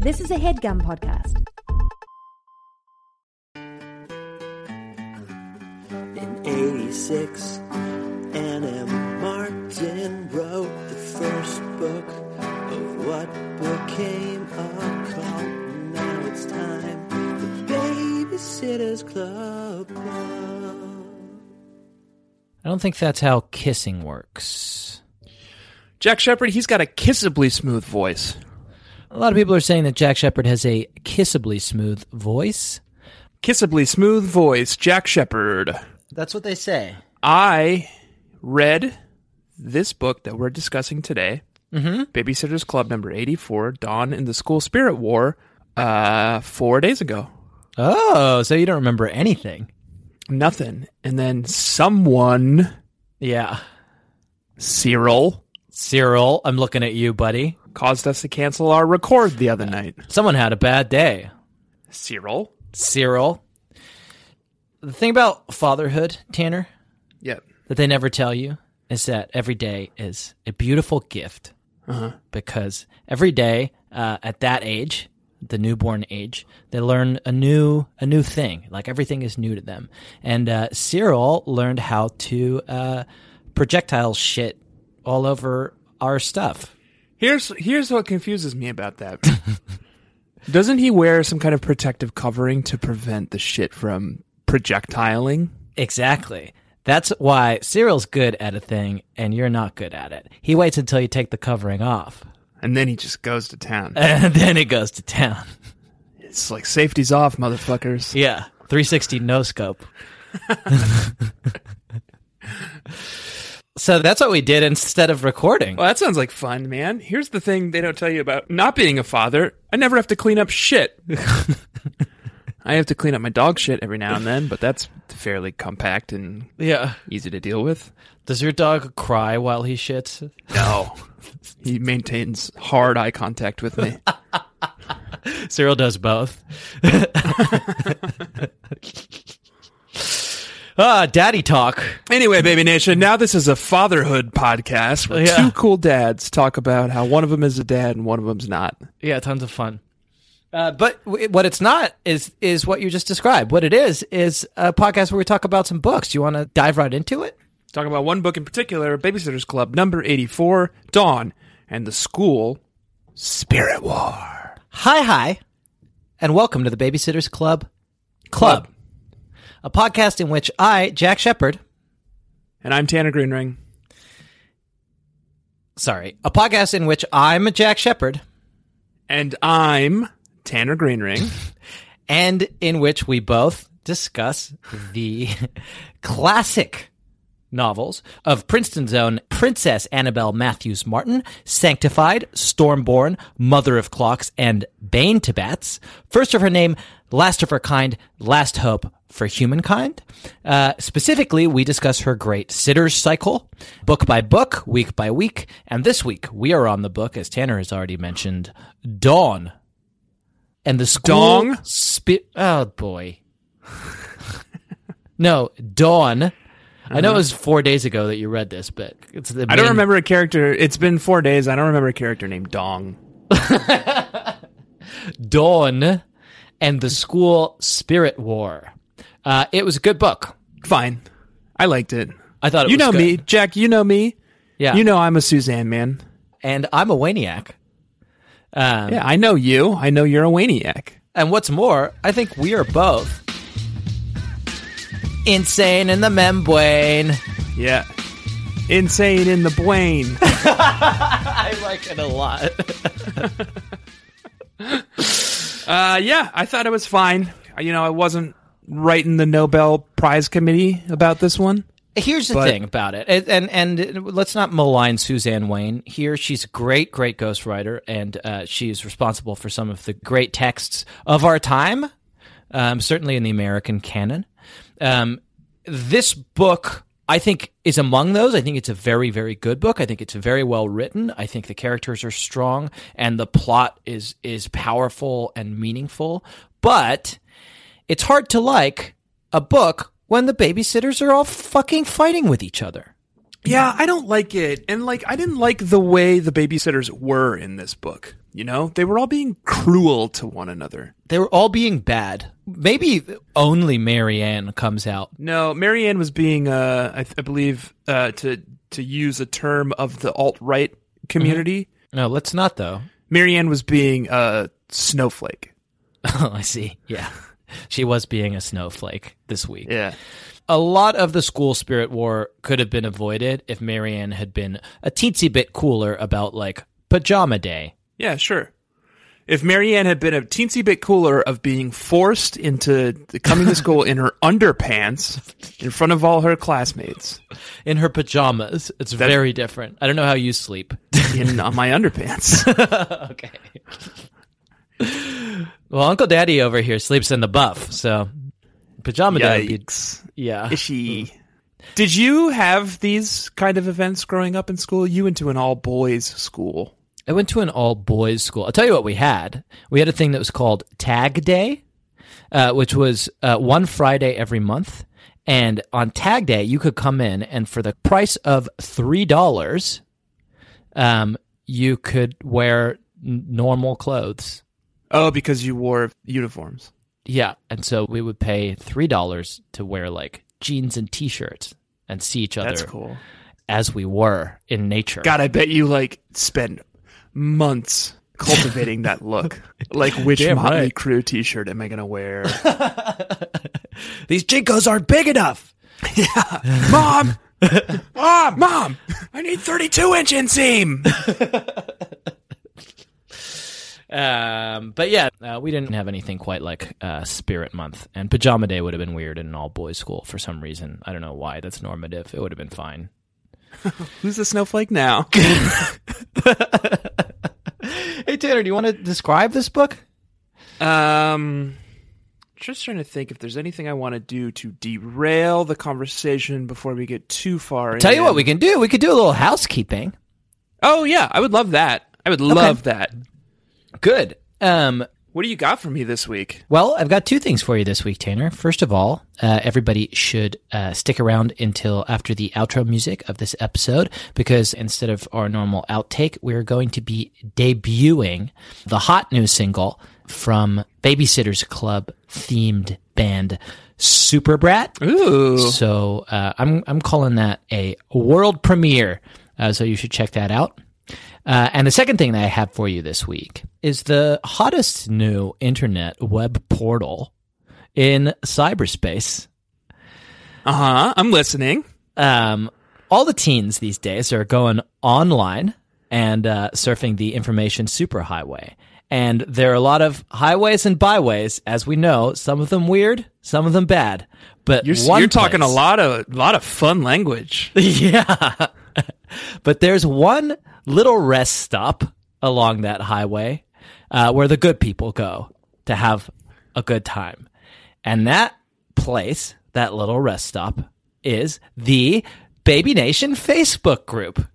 This is a headgum podcast. In 86, Ann M. Martin wrote the first book of what became a cult. Now it's time for Babysitter's Club. Club. I don't think that's how kissing works. Jack Shepherd, he's got a kissably smooth voice. A lot of people are saying that Jack Shepherd has a kissably smooth voice. Kissably smooth voice, Jack Shepherd. That's what they say. I read this book that we're discussing today, Mm-hmm. Babysitter's Club number 84, Dawn in the School Spirit War, uh, four days ago. Oh, so you don't remember anything? Nothing. And then someone, Yeah. Cyril, Cyril, I'm looking at you, buddy. Caused us to cancel our record the other night. Someone had a bad day. Cyril? Cyril. The thing about fatherhood, Tanner, Yep. that they never tell you is that every day is a beautiful gift. Uh-huh. Because every day uh, at that age, the newborn age, they learn a new a new thing. Like everything is new to them. And uh, Cyril learned how to uh, projectile shit all over our stuff. Here's here's what confuses me about that. Doesn't he wear some kind of protective covering to prevent the shit from projectiling? Exactly. That's why Cyril's good at a thing and you're not good at it. He waits until you take the covering off. And then he just goes to town. And then it goes to town. It's like safety's off, motherfuckers. Yeah. 360 no scope. so that's what we did instead of recording. Well, that sounds like fun, man. Here's the thing they don't tell you about not being a father. I never have to clean up shit. I have to clean up my dog shit every now and then, but that's fairly compact and Yeah. easy to deal with. Does your dog cry while he shits? No. he maintains hard eye contact with me. Cyril does both. ah, daddy talk. Anyway, Baby Nation, now this is a fatherhood podcast where Yeah. two cool dads talk about how one of them is a dad and one of them's not. Yeah, tons of fun. Uh, but w- what it's not is is what you just described. What it is is a podcast where we talk about some books. Do you want to dive right into it? Talking about one book in particular, Babysitter's Club, number 84, Dawn, and the School Spirit War. Hi, hi, and welcome to the Babysitters Club Club, a podcast in which I, Jack Shepherd, And I'm Tanner Greenring. sorry, a podcast in which I'm Jack Shepherd, And I'm Tanner Greenring. and in which we both discuss the classic novels of Princeton's own Princess Annabelle Matthews Martin, Sanctified, Stormborn, Mother of Clocks, and Bane to Bats. First of her name, last of her kind, last hope for humankind. Uh, specifically, we discuss her great sitters cycle, book by book, week by week. And this week, we are on the book, as Tanner has already mentioned, Dawn. And the school. Dong? Spi- oh, boy. no, Dawn. I know it was four days ago that you read this, but it's the I don't main- remember a character. It's been four days. I don't remember a character named Dong. Dawn and the School Spirit War. Uh, it was a good book. Fine. I liked it. I thought it you was know good. me, Jack. You know me. Yeah. You know I'm a Suzanne man. and I'm a Waniac. Um, Yeah, I know you. I know you're a Waniac. And what's more, I think we are both insane in the membrane. Yeah. Insane in the brain. I like it a lot. Uh, yeah, I thought it was fine. You know, I wasn't writing the Nobel Prize committee about this one. Here's the But- thing about it, and, and and let's not malign Suzanne Weyn here. She's a great, great ghostwriter, and uh, she's responsible for some of the great texts of our time, um, certainly in the American canon. Um, this book, I think, is among those. I think it's a very, very good book. I think it's very well written. I think the characters are strong, and the plot is is powerful and meaningful. But it's hard to like a book when the babysitters are all fucking fighting with each other. Yeah, I don't like it. And like I didn't like the way the babysitters were in this book. You know? They were all being cruel to one another. They were all being bad. Maybe only Mary Anne comes out. No, Mary Anne was being uh I, I believe uh to to use a term of the alt-right community. No, let's not though. Mary Anne was being a snowflake. Oh, I see. Yeah. She was being a snowflake this week. Yeah. A lot of the school spirit war could have been avoided if Mary Anne had been a teensy bit cooler about like pajama day. Yeah, sure. If Mary Anne had been a teensy bit cooler of being forced into coming to school in her underpants in front of all her classmates In her pajamas. It's very different. I don't know how you sleep. in on my underpants. okay. well, Uncle Daddy over here sleeps in the buff, so pajama day would be Yikes. yeah. Ishy. Mm. Did you have these kind of events growing up in school? You went to an all boys school. I went to an all boys school. I'll tell you what we had. We had a thing that was called Tag Day, uh, which was uh, one Friday every month. And on Tag Day, you could come in, and for the price of three dollars, um, you could wear n- normal clothes. Oh, because you wore uniforms. Yeah, and so we would pay three dollars to wear like jeans and t-shirts and see each other That's cool. as we were in nature. God, I bet you like spend months cultivating that look. Like which Damn Motley right. Crue T-shirt am I gonna wear? These JNCOs aren't big enough. Yeah, Mom, mom, mom! I need thirty-two inch inseam. Um, but yeah, uh, we didn't have anything quite like uh, Spirit Month, and Pajama Day would have been weird in an all boys school for some reason. I don't know why. That's normative. It would have been fine. Who's the snowflake now? Hey Tanner, do you want to describe this book? Um, just trying to think if there's anything I want to do to derail the conversation before we get too far. Tell you what we can do. We could do a little housekeeping. Oh yeah, I would love that. I would love that. Good. Um, What do you got for me this week? Well, I've got two things for you this week, Tanner. First of all, uh, everybody should uh, stick around until after the outro music of this episode because instead of our normal outtake, we're going to be debuting the hot new single from Babysitters Club themed band Superbrat. Ooh, So uh, I'm I'm calling that a world premiere. Uh, so you should check that out. Uh, and the second thing that I have for you this week is the hottest new internet web portal in cyberspace. uh huh. I'm listening. Um, all the teens these days are going online and uh, surfing the information superhighway. And there are a lot of highways and byways, as we know. Some of them weird, some of them bad. But You're, you're talking a lot of a lot of fun language. yeah. But there's one little rest stop along that highway uh, where the good people go to have a good time. And that place, that little rest stop, is the Baby Nation Facebook group.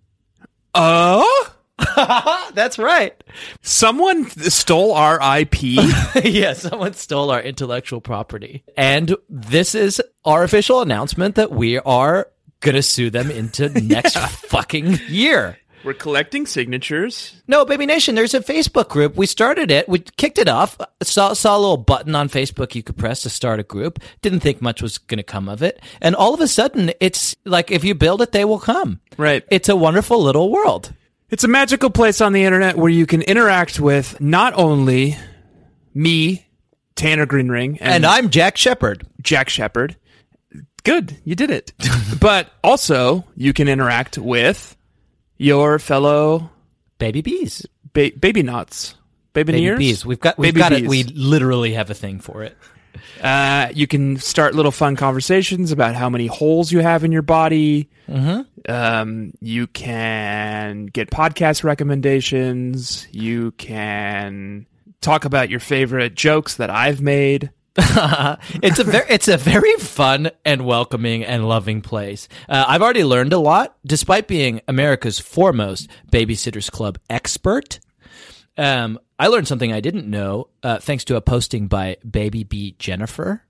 Oh, That's right. someone stole our IP. yeah, someone stole our intellectual property. And this is our official announcement that we are going to sue them into next fucking year. We're collecting signatures. No, Baby Nation, there's a Facebook group. We started it. We kicked it off. Saw, saw a little button on Facebook you could press to start a group. Didn't think much was going to come of it. And all of a sudden, it's like if you build it, they will come. Right. It's a wonderful little world. It's a magical place on the internet where you can interact with not only me, Tanner Greenring, and, And I'm Jack Shepherd. Jack Shepherd. Good, you did it. but also, you can interact with your fellow Baby bees. ba- baby knots, baby, Baby bees. We've got, we've Baby got it. We literally have a thing for it. Uh, you can start little fun conversations about how many holes you have in your body. Mm-hmm. Um, you can get podcast recommendations. You can talk about your favorite jokes that I've made. it's a very it's a very fun and welcoming and loving place. Uh, I've already learned a lot, despite being America's foremost babysitters club expert. Um, I learned something I didn't know uh, thanks to a posting by Baby B Jennifer.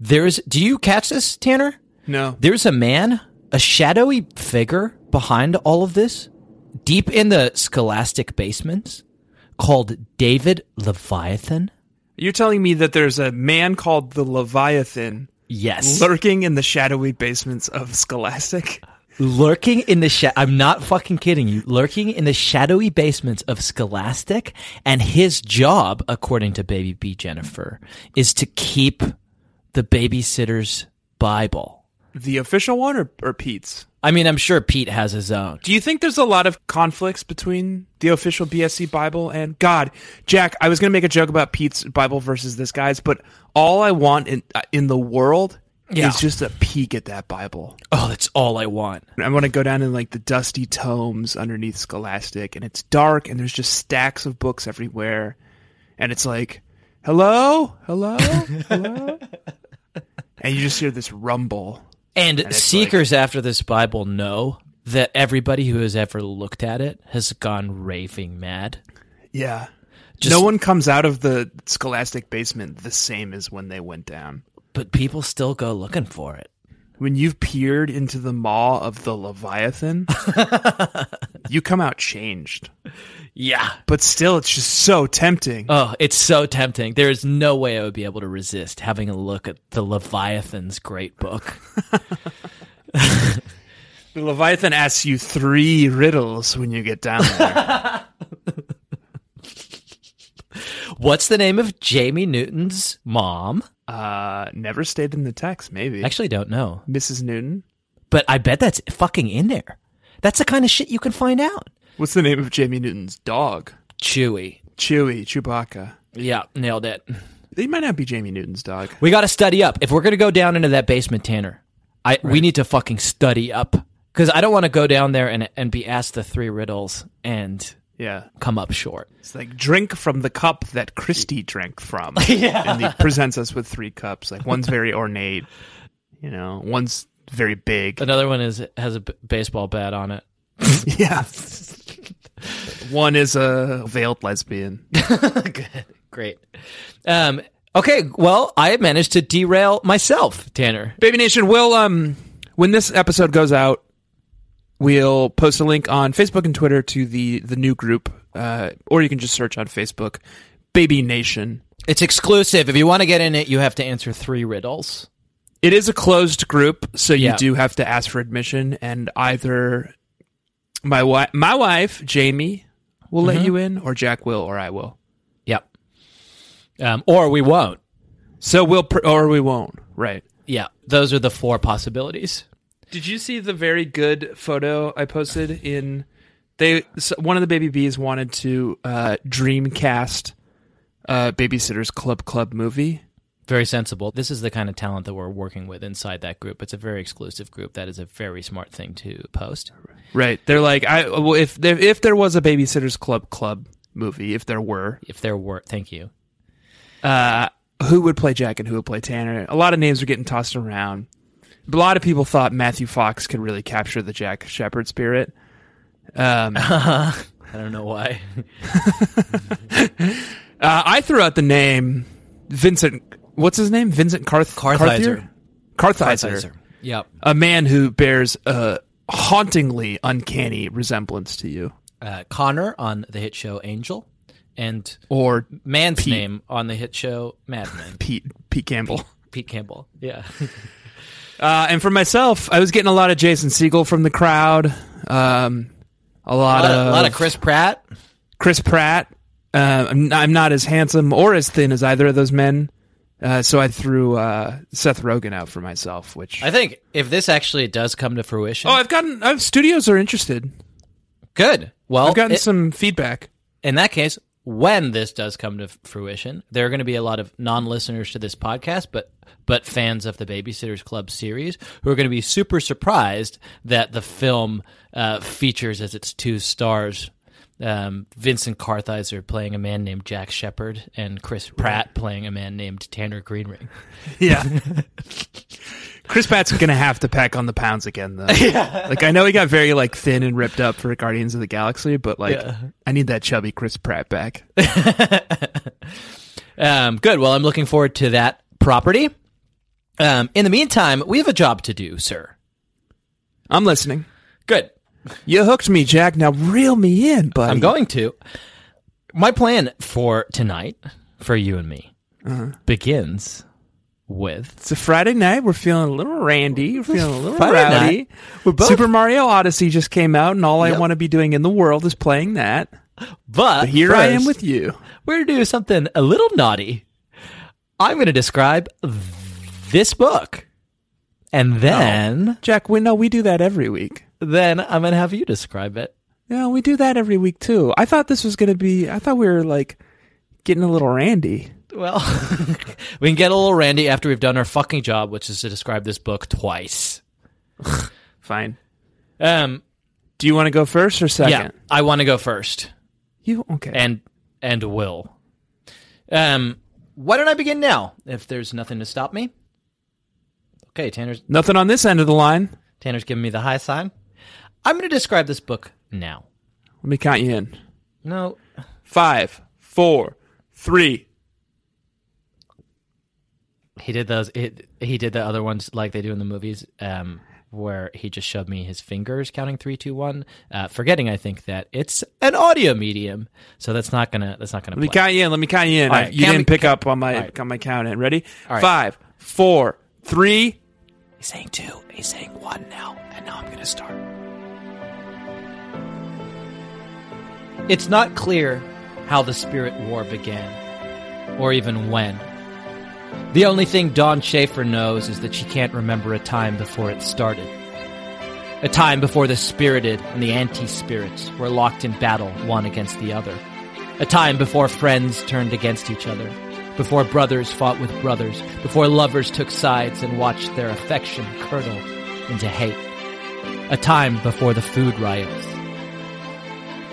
There's do you catch this, Tanner? No. There's a man, a shadowy figure behind all of this, deep in the scholastic basements, called David Levithan. You're telling me that there's a man called the Leviathan Yes. lurking in the shadowy basements of Scholastic? lurking in the sha- I'm not fucking kidding you. Lurking in the shadowy basements of Scholastic, and his job, according to Baby B Jennifer, is to keep the babysitter's Bible. The official one or, or Pete's? I mean, I'm sure Pete has his own. Do you think there's a lot of conflicts between the official BSC Bible and God? Jack, I was going to make a joke about Pete's Bible versus this guy's, but all I want in uh, in the world Yeah. is just a peek at that Bible. Oh, that's all I want. I want to go down in like the dusty tomes underneath Scholastic, and it's dark, and there's just stacks of books everywhere, and it's like, hello, hello, hello, and you just hear this rumble. And, it's seekers after this Bible know that everybody who has ever looked at it has gone raving mad. Yeah. Just- no one comes out of the Scholastic basement the same as when they went down. But people still go looking for it. When you've peered into the maw of the Leviathan, you come out changed. Yeah. But still, it's just so tempting. Oh, it's so tempting. There is no way I would be able to resist having a look at the Leviathan's great book. the Leviathan asks you three riddles when you get down there. What's the name of Jamie Newton's mom? uh, never stayed in the text, maybe. Actually, don't know. Mrs. Newton. But I bet that's fucking in there. That's the kind of shit you can find out. What's the name of Jamie Newton's dog? Chewy. Chewy, Chewbacca. Yeah, nailed it. They might not be Jamie Newton's dog. We got to study up. If we're going to go down into that basement, Tanner, I we need to fucking study up because I don't want to go down there and and be asked the three riddles and Yeah. come up short. It's like drink from the cup that Kristy drank from. yeah. And he presents us with three cups. Like one's very ornate, you know, one's very big. Another one is has a b- baseball bat on it. yeah. One is a veiled lesbian. Good. Great. Um, okay, well, I managed to derail myself, Tanner. Baby Nation, will um when this episode goes out, we'll post a link on Facebook and Twitter to the the new group, uh, or you can just search on Facebook, Baby Nation. It's exclusive. If you want to get in it, you have to answer three riddles. It is a closed group, so you Yeah. do have to ask for admission, and either my wife, my wife Jamie, will let you in, or Jack will, or I will. Yep. Um, or we won't. So we'll, pr- or we won't. Right. Yeah, those are the four possibilities. Did you see the very good photo I posted in? They one of the baby bees wanted to uh, Dreamcast uh, Babysitters Club Club movie. Very sensible. This is the kind of talent that we're working with inside that group. It's a very exclusive group. That is a very smart thing to post. Right. They're like, I well, if there if there was a Babysitters Club Club movie, if there were, If there were, thank you. uh, who would play Jack and who would play Tanner. A lot of names are getting tossed around. A lot of people thought Matthew Fox could really capture the Jack Shepard spirit. Um, I don't know why. uh, I threw out the name Vincent. What's his name? Vincent Carth- Kartheiser. Kartheiser. Kartheiser. Yep. A man who bears a hauntingly uncanny resemblance to you. Uh, Connor on the hit show Angel, and Or Man's Pete. name on the hit show Mad Men. Pete Pete Campbell. Pete Campbell. Yeah. Uh, and for myself, I was getting a lot of Jason Segel from the crowd. Um, a a, lot, lot of, of, a lot of Chris Pratt. Chris Pratt. Uh, I'm, I'm not as handsome or as thin as either of those men. Uh, so I threw uh, Seth Rogen out for myself, which I think if this actually does come to fruition, oh, I've gotten I've, studios are interested. good. Well, I've gotten it- some feedback. in that case, when this does come to fruition, there are going to be a lot of non-listeners to this podcast, but but fans of the Babysitters Club series who are going to be super surprised that the film uh, features as its two stars um, Vincent Kartheiser playing a man named Jack Shepherd and Chris Pratt playing a man named Tanner Greenring. Yeah. Chris Pratt's gonna have to pack on the pounds again, though. yeah. Like I know he got very like thin and ripped up for Guardians of the Galaxy, but like Yeah. I need that chubby Chris Pratt back. Um, good. Well, I'm looking forward to that property. Um, in the meantime, we have a job to do, sir. I'm listening. Good. You hooked me, Jack. Now reel me in, buddy. I'm going to. My plan for tonight, for you and me, begins with It's a Friday night. We're feeling a little randy. We're feeling a little Friday rowdy. night. We're both- Super Mario Odyssey just came out, and all I want to be doing in the world is playing that. But, But here I am with you. We're going to do something a little naughty. I'm going to describe this book. And then, Jack, we know we do that every week. then I'm going to have you describe it. Yeah, we do that every week too. I thought this was going to be. I thought we were like getting a little randy. Well, we can get a little randy after we've done our fucking job, which is to describe this book twice. Fine. Um, Do you want to go first or second? yeah, I want to go first. You okay? and and will. Um, why don't I begin now? If there's nothing to stop me. Okay, Tanner's Nothing on this end of the line. Tanner's giving me the high sign. I'm going to describe this book now. Let me count you in. No, Five, four, three. he did those. He, he did the other ones like they do in the movies, um, where he just showed me his fingers counting three, two, one, uh, forgetting I think that it's an audio medium, so that's not gonna that's not gonna. Let me count you in. Let me count you in. Right, you didn't me- pick up on my right. on my count in. Ready? Right. Five, four, three. He's saying two. He's saying one now, and now I'm going to start. It's not clear how the Spirit War began, or even when. The only thing Dawn Schafer knows is that she can't remember a time before it started. A time before the spirited and the anti spirits were locked in battle one against the other. A time before friends turned against each other. Before brothers fought with brothers. Before lovers took sides and watched their affection curdle into hate. A time before the food riots.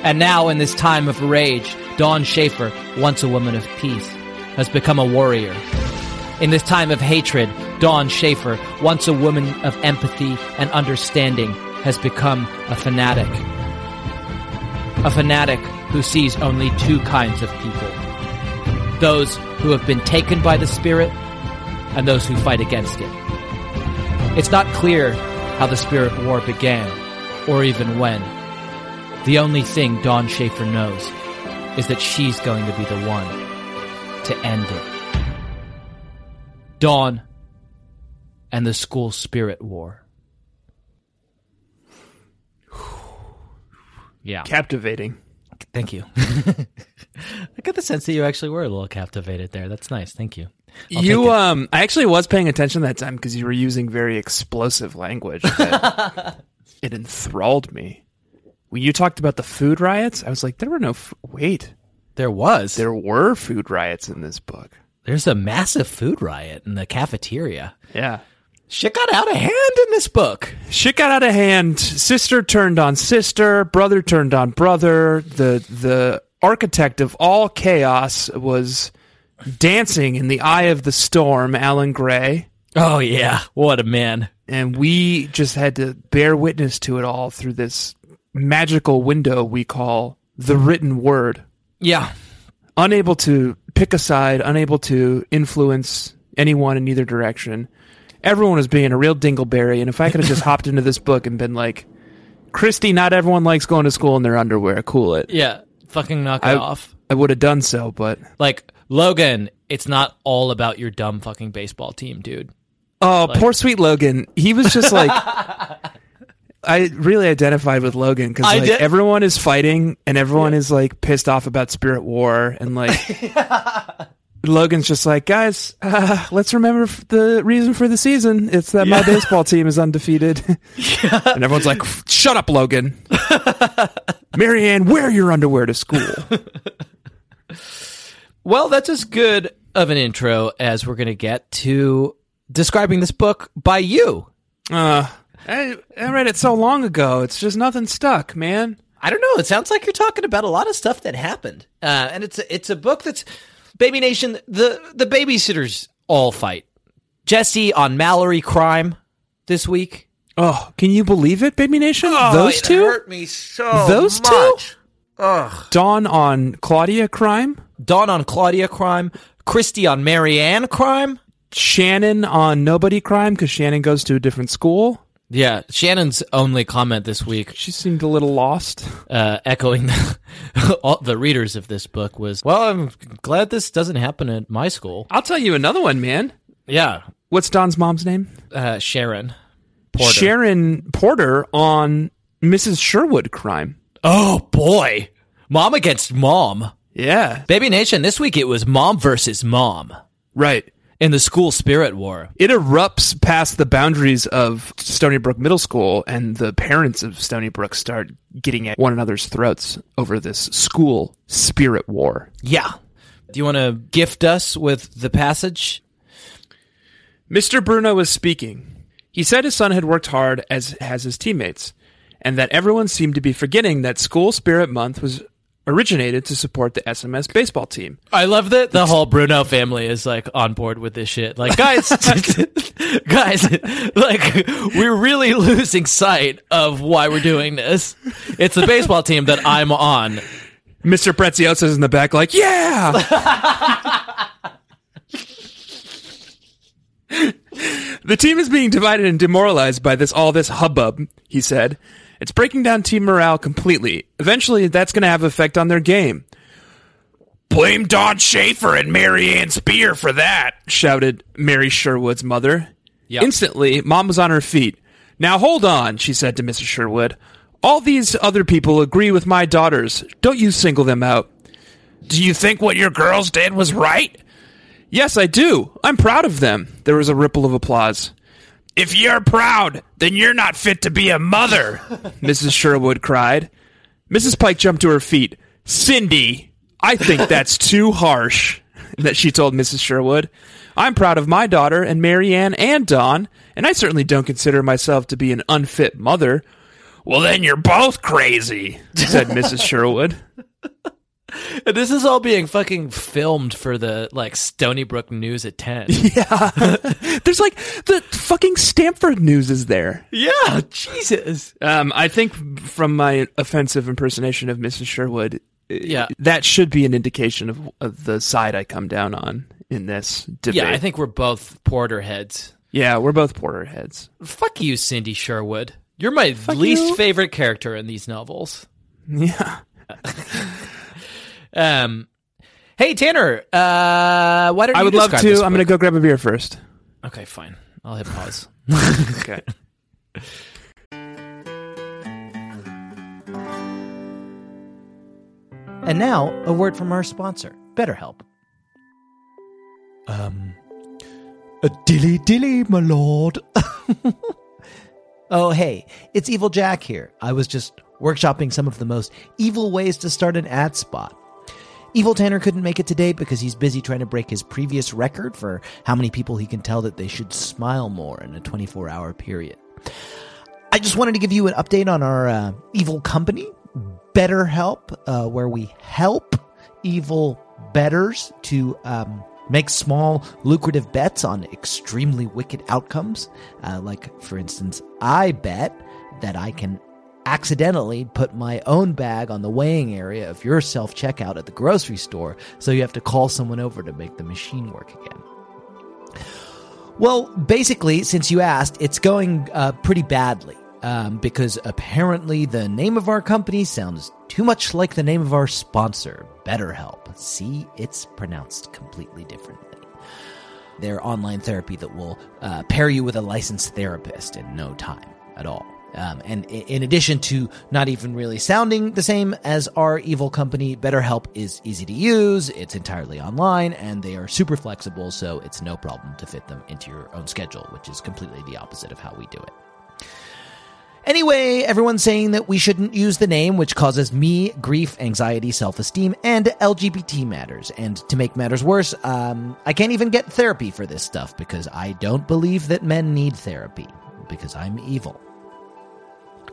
And now, in this time of rage, Dawn Schafer, once a woman of peace, has become a warrior. In this time of hatred, Dawn Schafer, once a woman of empathy and understanding, has become a fanatic. A fanatic who sees only two kinds of people those who have been taken by the Spirit and those who fight against it. It's not clear how the Spirit War began, or even when. The only thing Dawn Schafer knows is that she's going to be the one to end it. Dawn and the School Spirit War. Yeah. Captivating. Thank you. I get the sense that you actually were a little captivated there. That's nice. Thank you. I'll you um I actually was paying attention that time because you were using very explosive language. that- it enthralled me. When you talked about the food riots, I was like, there were no. F- Wait, there was. there were food riots in this book. There's a massive food riot in the cafeteria. Yeah. Shit got out of hand in this book. Shit got out of hand. Sister turned on sister. Brother turned on brother. The the architect of all chaos was dancing in the eye of the storm, Alan Gray. Oh yeah, what a man. And we just had to bear witness to it all through this magical window we call the written word. Yeah. Unable to pick a side, unable to influence anyone in either direction. Everyone was being a real dingleberry, and if I could have just hopped into this book and been like, Kristy, not everyone likes going to school in their underwear. Cool it. Yeah. Fucking knock it I- off. I would have done so, but Like Logan, it's not all about your dumb fucking baseball team, dude. Oh, poor sweet Logan. He was just like I really identified with Logan because like did- everyone is fighting and everyone is like pissed off about Spirit War and like Logan's just like guys, uh, let's remember the reason for the season. It's that my baseball team is undefeated, and everyone's like, "Shut up, Logan." Mary Anne, wear your underwear to school. Well, that's as good of an intro as we're going to get to describing this book by you. Uh, I, I read it so long ago. It's just nothing stuck, man. I don't know. It sounds like you're talking about a lot of stuff that happened, uh, and it's a, it's a book that's Baby Nation. The the babysitters all fight. Jessi on Mallory crime this week. Oh, can you believe it, Baby Nation? Oh, Those it two? hurt me so Those two? Ugh. Dawn on Claudia crime, Dawn on Claudia crime. Kristy on Mary Anne crime. Shannon on nobody crime because Shannon goes to a different school. Yeah, Shannon's only comment this week, She seemed a little lost. uh, echoing the, all the readers of this book, was, "Well, I'm glad this doesn't happen at my school." I'll tell you another one, man. Yeah, What's Dawn's mom's name? uh, Sharon Porter. Sharon Porter on Mrs. Sherwood crime. oh boy, mom against mom. Yeah, Baby Nation. This week it was mom versus mom right. In the school spirit war. It erupts past the boundaries of Stoneybrook Middle School, and the parents of Stoneybrook start getting at one another's throats over this school spirit war. Yeah. Do you want to gift us with the passage? Mr. Bruno was speaking. He said his son had worked hard, as has his teammates, and that everyone seemed to be forgetting that School Spirit Month was originated to support the SMS baseball team. I love that the whole Bruno family is like on board with this shit. Like, guys, guys, like we're really losing sight of why we're doing this. It's the baseball team that I'm on. Mr. Prezzioso's in the back, like, yeah! the team is being divided and demoralized by this all this hubbub, he said. It's breaking down team morale completely. Eventually, that's going to have effect on their game. Blame Dawn Schafer and Mary Anne Spier for that, shouted Mary Sherwood's mother. Yep. Instantly, Mom was on her feet. Now hold on, she said to Mrs. Sherwood. All these other people agree with my daughters. Don't you single them out. Do you think what your girls did was right? Yes, I do. I'm proud of them. There was a ripple of applause. If you're proud, then you're not fit to be a mother, Mrs. Sherwood cried. Mrs. Pike jumped to her feet. Cindy, I think that's too harsh, that she told Mrs. Sherwood. I'm proud of my daughter and Mary Anne and Dawn, and I certainly don't consider myself to be an unfit mother. Well, then you're both crazy, said Mrs. Sherwood. And this is all being fucking filmed for the like Stoneybrook News at ten. Yeah, There's like the fucking Stamford news is there. yeah, Jesus. Um, I think from my offensive impersonation of Mrs. Sherwood, uh, Yeah. that should be an indication of, of the side I come down on in this debate. Yeah, I think we're both Porter heads. Yeah, we're both Porter heads. Fuck you, Cindy Sherwood. You're my least you. favorite character in these novels. Yeah. Um, hey Tanner, uh, why don't I you would love describe to. I'm going to go grab a beer first. Okay, fine. I'll hit pause. Okay. And now, a word from our sponsor, BetterHelp. Um, a dilly dilly, my lord. Oh, hey, it's Evil Jack here. I was just workshopping some of the most evil ways to start an ad spot. Evil Tanner couldn't make it today because he's busy trying to break his previous record for how many people he can tell that they should smile more in a 24 hour period. I just wanted to give you an update on our uh, evil company, BetterHelp, uh, where we help evil betters to um, make small, lucrative bets on extremely wicked outcomes. Uh, like, for instance, I bet that I can accidentally put my own bag on the weighing area of your self checkout at the grocery store, so you have to call someone over to make the machine work again. Well, basically, since you asked, it's going uh, pretty badly. Um, because apparently the name of our company sounds too much like the name of our sponsor, BetterHelp. See, it's pronounced completely differently. Their online therapy that will uh, pair you with a licensed therapist in no time at all. Um, and in addition to not even really sounding the same as our evil company, BetterHelp is easy to use, it's entirely online, and they are super flexible, so it's no problem to fit them into your own schedule, which is completely the opposite of how we do it. Anyway, everyone's saying that we shouldn't use the name, which causes me grief, anxiety, self esteem, and LGBT matters. And to make matters worse, um, I can't even get therapy for this stuff because I don't believe that men need therapy because I'm evil.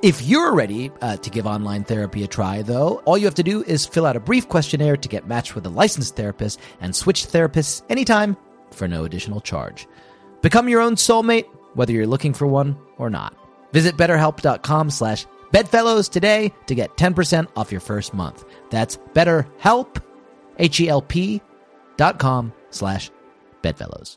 If you're ready uh, to give online therapy a try, though, all you have to do is fill out a brief questionnaire to get matched with a licensed therapist and switch therapists anytime for no additional charge. Become your own soulmate, whether you're looking for one or not. Visit betterhelp.com slash bedfellows today to get 10% off your first month. That's betterhelp, H-E-L-P dot com slash bedfellows.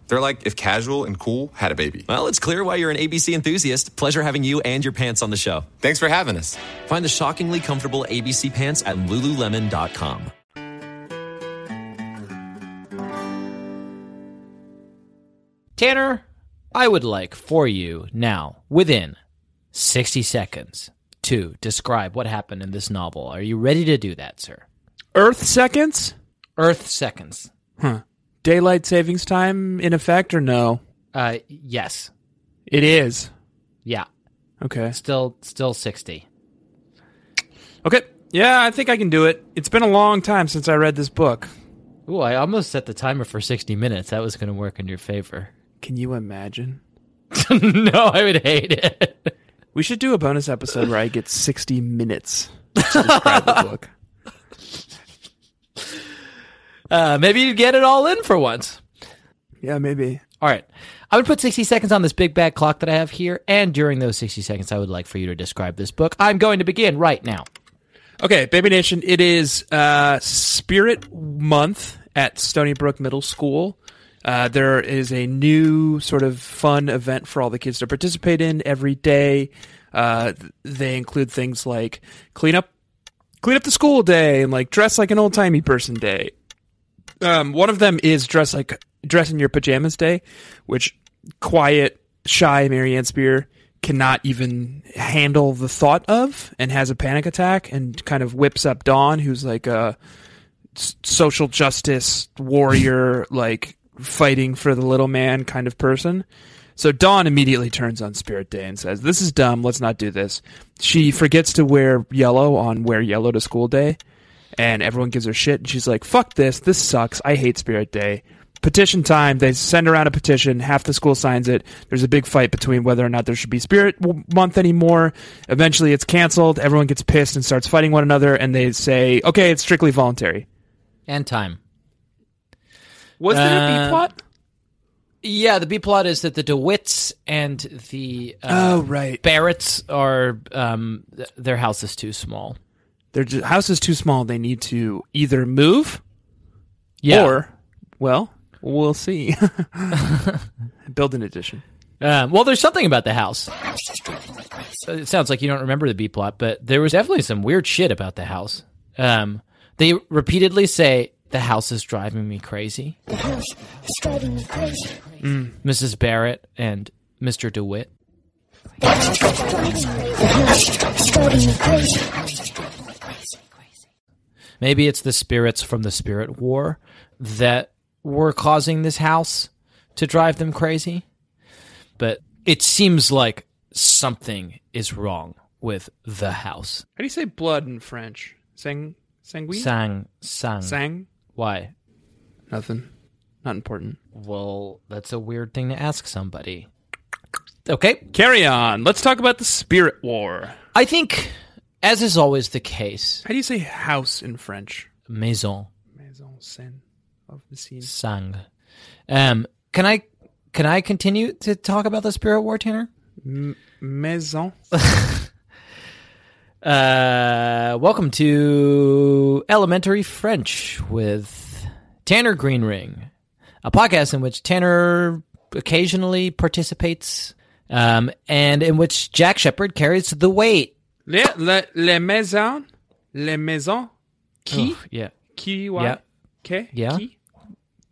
They're like if casual and cool had a baby. Well, it's clear why you're an ABC enthusiast. Pleasure having you and your pants on the show. Thanks for having us. Find the shockingly comfortable ABC pants at lululemon.com. Tanner, I would like for you now, within 60 seconds, to describe what happened in this novel. Are you ready to do that, sir? Earth seconds? Earth seconds. Daylight savings time in effect or no? Uh, yes. It is. Yeah. Okay. Still, still 60. Okay. Yeah, I think I can do it. It's been a long time since I read this book. Ooh, I almost set the timer for 60 minutes. That was going to work in your favor. Can you imagine? no, I would hate it. We should do a bonus episode where I get 60 minutes to describe the book. Uh, maybe you'd get it all in for once. Yeah, maybe. All right. I would put 60 seconds on this big bad clock that I have here. And during those 60 seconds, I would like for you to describe this book. I'm going to begin right now. Okay, Baby Nation, it is uh, Spirit Month at Stoneybrook Middle School. Uh, there is a new sort of fun event for all the kids to participate in every day. Uh, they include things like clean up, clean up the school day, and like dress like an old timey person day. Um, one of them is dress like dress in your pajamas day, which quiet, shy Mary Anne Spier cannot even handle the thought of and has a panic attack and kind of whips up Dawn, who's like a social justice warrior, like fighting for the little man kind of person. So Dawn immediately turns on Spirit Day and says, This is dumb. Let's not do this. She forgets to wear yellow on Wear Yellow to School Day, and everyone gives her shit. And she's like, Fuck this. This sucks. I hate Spirit Day. Petition time. They send around a petition. Half the school signs it. There's a big fight between whether or not there should be Spirit Month anymore. Eventually, it's canceled. Everyone gets pissed and starts fighting one another, and they say, Okay, it's strictly voluntary. And time. Was there a Uh, plot? Yeah, the B plot is that the DeWitts and the uh, Oh, right. Barretts are um, th- their house is too small. Their house is too small. They need to either move Yeah. or, well, we'll see. Build an addition. Um, well, there's something about the house. It sounds like you don't remember the B plot, but there was definitely some weird shit about the house. Um, they repeatedly say the house is driving me crazy. The house is driving me crazy. Mrs. Barrett and Mr. DeWitt. The house is driving me crazy. The house is driving me crazy. The house is driving me crazy. Maybe it's the spirits from the spirit war that were causing this house to drive them crazy. But it seems like something is wrong with the house. How do you say blood in French? Sang sanguine? Sang, sang. Sang? Why? Nothing. Not important. Well, that's a weird thing to ask somebody. Okay. Carry on. Let's talk about the Spirit War. I think, as is always the case, How do you say house in French? maison, Maison scène of the scene. sang. Um, can I can I continue to talk about the spirit war, Tanner? M- maison. Uh, welcome to Elementary French with Tanner Greenring, a podcast in which Tanner occasionally participates, um, and in which Jack Shepherd carries the weight. Les, les, les maisons. Les maisons. Qui? Oh, yeah, Qui? What? Yeah. Que? Yeah. Qui?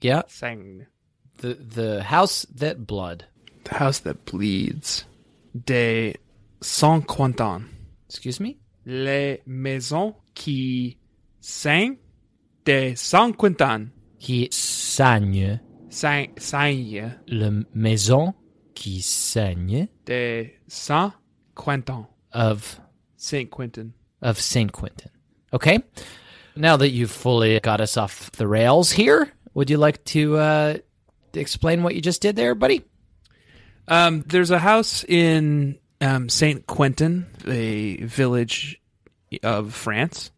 yeah. Sang. The the house that blood. The house that bleeds. Des Saint Quentin. Excuse me? Les maisons qui saignent de Saint Quentin. Qui saigne. Saint, saigne Le maison qui saigne de Saint Quentin. of Saint Quentin. of Saint Quentin. Okay. Now that you've fully got us off the rails here, would you like to uh, explain what you just did there, buddy? Um, there's a house in um, Saint Quentin, a village of France,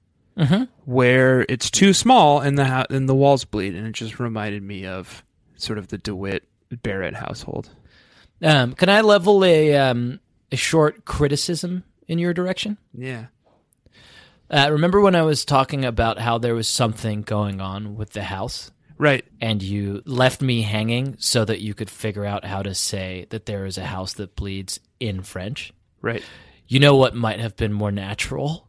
where it's too small and the ho- and the walls bleed, and it just reminded me of sort of the DeWitt Barrett household. Um, can I level a um, a short criticism in your direction? Yeah. Uh, remember when I was talking about how there was something going on with the house, Right. and you left me hanging so that you could figure out how to say that there is a house that bleeds in French? Right. You know what might have been more natural?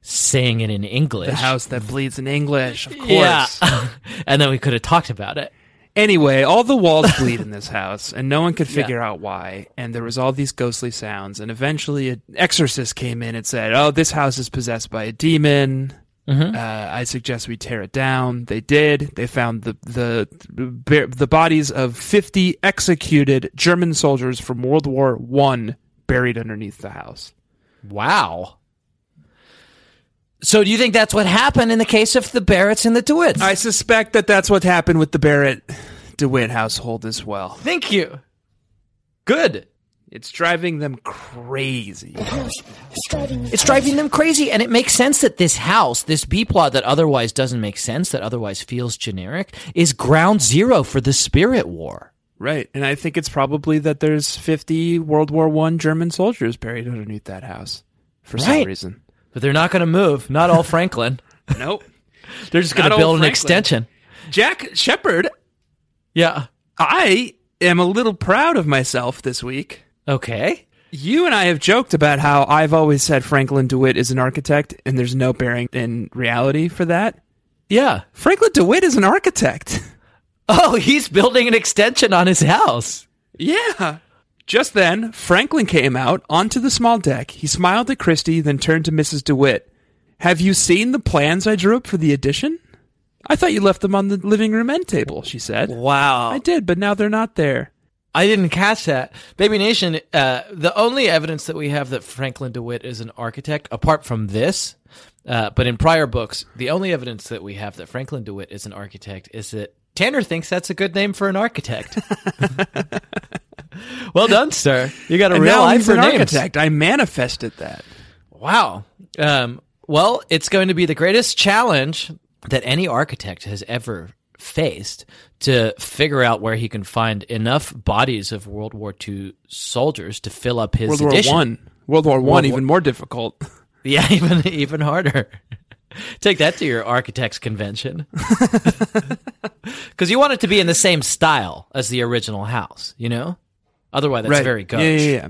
Saying it in English. The house that bleeds in English, of course. Yeah. and then we could have talked about it. Anyway, all the walls bleed in this house, and no one could figure out why. And there was all these ghostly sounds, and eventually an exorcist came in and said, "Oh, this house is possessed by a demon. Uh, I suggest we tear it down." They did. They found the the the bodies of fifty executed German soldiers from World War One buried underneath the house. Wow. So do you think that's what happened in the case of the Barretts and the DeWitts? I suspect that that's what happened with the Barrett DeWitt household as well. Thank you. Good. It's driving them crazy. is driving me It's driving them crazy, and it makes sense that this house, this B plot that otherwise doesn't make sense, that otherwise feels generic, is ground zero for the Spirit War. Right, and I think it's probably that there's 50 World War One German soldiers buried underneath that house for some reason. But they're not going to move. Not all Franklin. Nope. They're just going to build an extension. Jack Shepherd, Yeah. I am a little proud of myself this week. Okay. You and I have joked about how I've always said Franklin DeWitt is an architect, and there's no bearing in reality for that. Yeah. Franklin DeWitt is an architect. Oh, he's building an extension on his house. Yeah. Just then, Franklin came out onto the small deck. He smiled at Kristy, then turned to Mrs. DeWitt. Have you seen the plans I drew up for the addition? I thought you left them on the living room end table, she said. Wow. I did, but now they're not there. I didn't catch that. Baby Nation, uh, the only evidence that we have that Franklin DeWitt is an architect, apart from this, uh, but in prior books, the only evidence that we have that Franklin DeWitt is an architect is that Tanner thinks that's a good name for an architect. well done, sir. You got a And real eye for an names. architect. I manifested that. Wow. Um, well, it's going to be the greatest challenge that any architect has ever faced to figure out where he can find enough bodies of World War II soldiers to fill up his World War. One. World War One, World War- even more difficult. Yeah, even even harder. Take that to your architects convention. Because you want it to be in the same style as the original house, you know? Otherwise, that's very gauche. Yeah, yeah,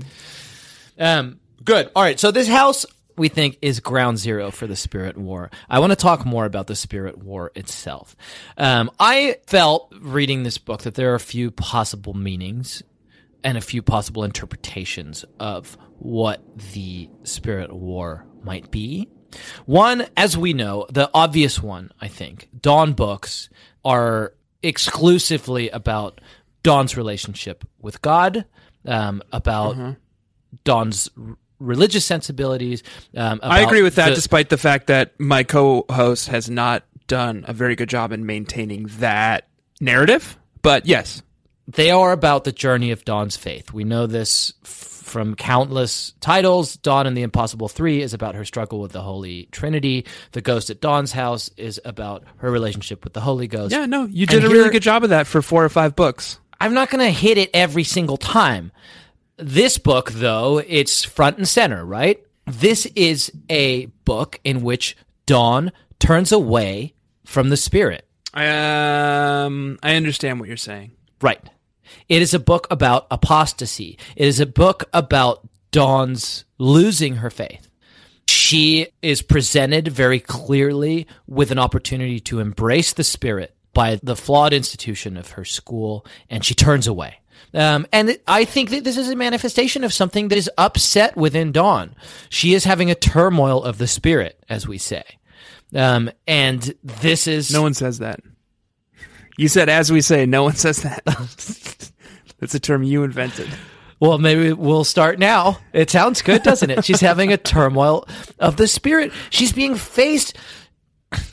yeah. Um, good. All right. So this house we think is ground zero for the Spirit War. I want to talk more about the Spirit War itself. Um, I felt reading this book that there are a few possible meanings and a few possible interpretations of what the Spirit War might be. One, as we know, the obvious one, I think, Dawn books are exclusively about Dawn's relationship with God, um, about Dawn's religious sensibilities. Um, I agree with that, the- despite the fact that my co-host has not done a very good job in maintaining that narrative. But yes, they are about the journey of Dawn's faith. We know this f- from countless titles. Dawn and the Impossible Three is about her struggle with the Holy Trinity. The Ghost at Dawn's House is about her relationship with the Holy Ghost. yeah, no, you did And a really good job of that for four or five books. I'm not going to hit it every single time. This book, though, it's front and center, right? This is a book in which Dawn turns away from the spirit. Um, I understand what you're saying. Right. It is a book about apostasy. It is a book about Dawn's losing her faith. She is presented very clearly with an opportunity to embrace the spirit by the flawed institution of her school, and she turns away. Um, and I think that this is a manifestation of something that is upset within Dawn. She is having a turmoil of the spirit, as we say. Um, and this is No one says that. You said, as we say, no one says that. That's a term you invented. Well, maybe we'll start now. It sounds good, doesn't it? She's having a turmoil of the spirit. She's being faced.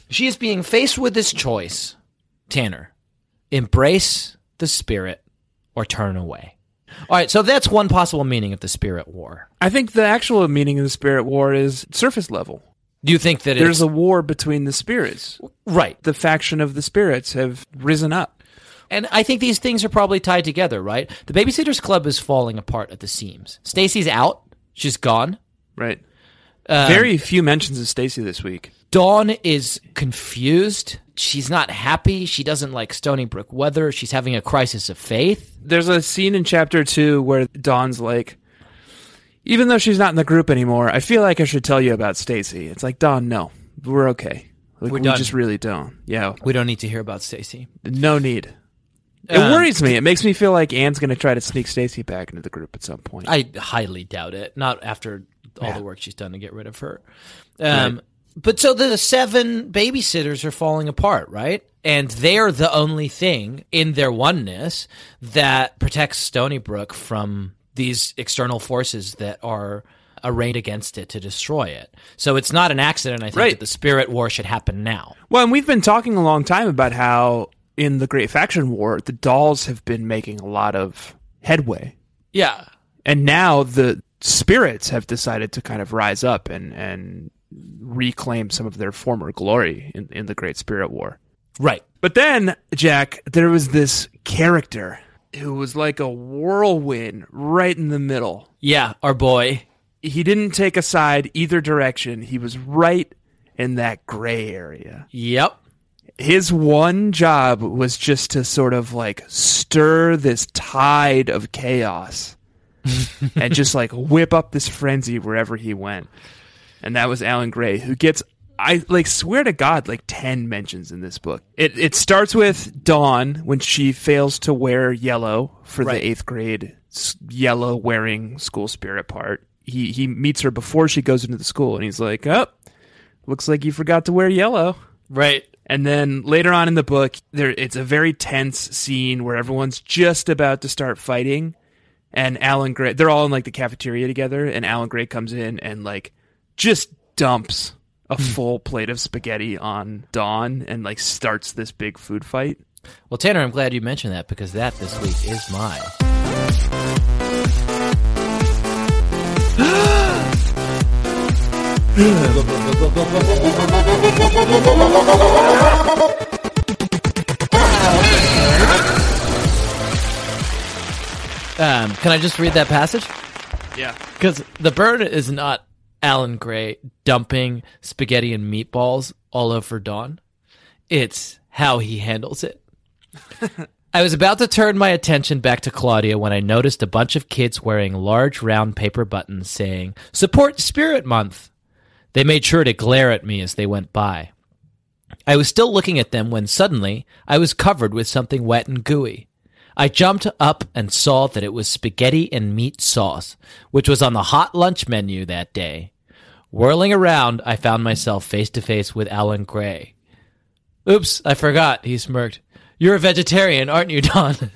She is being faced with this choice, Tanner. Embrace the spirit or turn away. All right, so that's one possible meaning of the spirit war. I think the actual meaning of the spirit war is surface level. Do you think that There's a war between the spirits. right? The faction of the spirits have risen up. And I think these things are probably tied together, right? The Babysitters Club is falling apart at the seams. Stacey's out; she's gone. Right. Um, Very few mentions of Stacey this week. Dawn is confused. She's not happy. She doesn't like Stoneybrook weather. She's having a crisis of faith. There's a scene in chapter two where Dawn's like, even though she's not in the group anymore, I feel like I should tell you about Stacey. It's like, Dawn, no, we're okay. Like, We're we done. just really don't. Yeah, We don't need to hear about Stacey. no need. It Um, worries me. It makes me feel like Ann's going to try to sneak Stacey back into the group at some point. I highly doubt it. Not after all Yeah. the work she's done to get rid of her. Um, But so the seven babysitters are falling apart, right? And they're the only thing in their oneness that protects Stoneybrook from these external forces that are arrayed against it to destroy it. So it's not an accident, I think, Right. that the spirit war should happen now. Well, and we've been talking a long time about how in the Great Faction War, the dolls have been making a lot of headway. Yeah. And now the spirits have decided to kind of rise up and, and reclaim some of their former glory in, in the Great Spirit War. Right. But then, Jack, there was this character who was like a whirlwind right in the middle. Yeah, our boy. He didn't take a side either direction. He was right in that gray area. Yep. his one job was just to sort of like stir this tide of chaos and just like whip up this frenzy wherever he went. And that was Alan Gray, who gets I like swear to God, like ten mentions in this book. It it starts with Dawn when she fails to wear yellow for Right. the eighth grade yellow wearing school spirit part. He he meets her before she goes into the school, and he's like, "Oh, looks like you forgot to wear yellow." Right. And then later on in the book, there it's a very tense scene where everyone's just about to start fighting, and Alan Gray they're all in like the cafeteria together, and Alan Gray comes in and like just dumps a full plate of spaghetti on Dawn and like starts this big food fight. Well, Tanner, I'm glad you mentioned that because that this week is mine. Um, can I just read that passage? Yeah. Because the burn is not Alan Gray dumping spaghetti and meatballs all over Dawn. It's how he handles it. I was about to turn my attention back to Claudia when I noticed a bunch of kids wearing large round paper buttons saying, Support Spirit Month. They made sure to glare at me as they went by. I was still looking at them when suddenly I was covered with something wet and gooey. I jumped up and saw that it was spaghetti and meat sauce, which was on the hot lunch menu that day. Whirling around, I found myself face to face with Alan Gray. Oops, I forgot, he smirked. You're a vegetarian, aren't you, Dawn?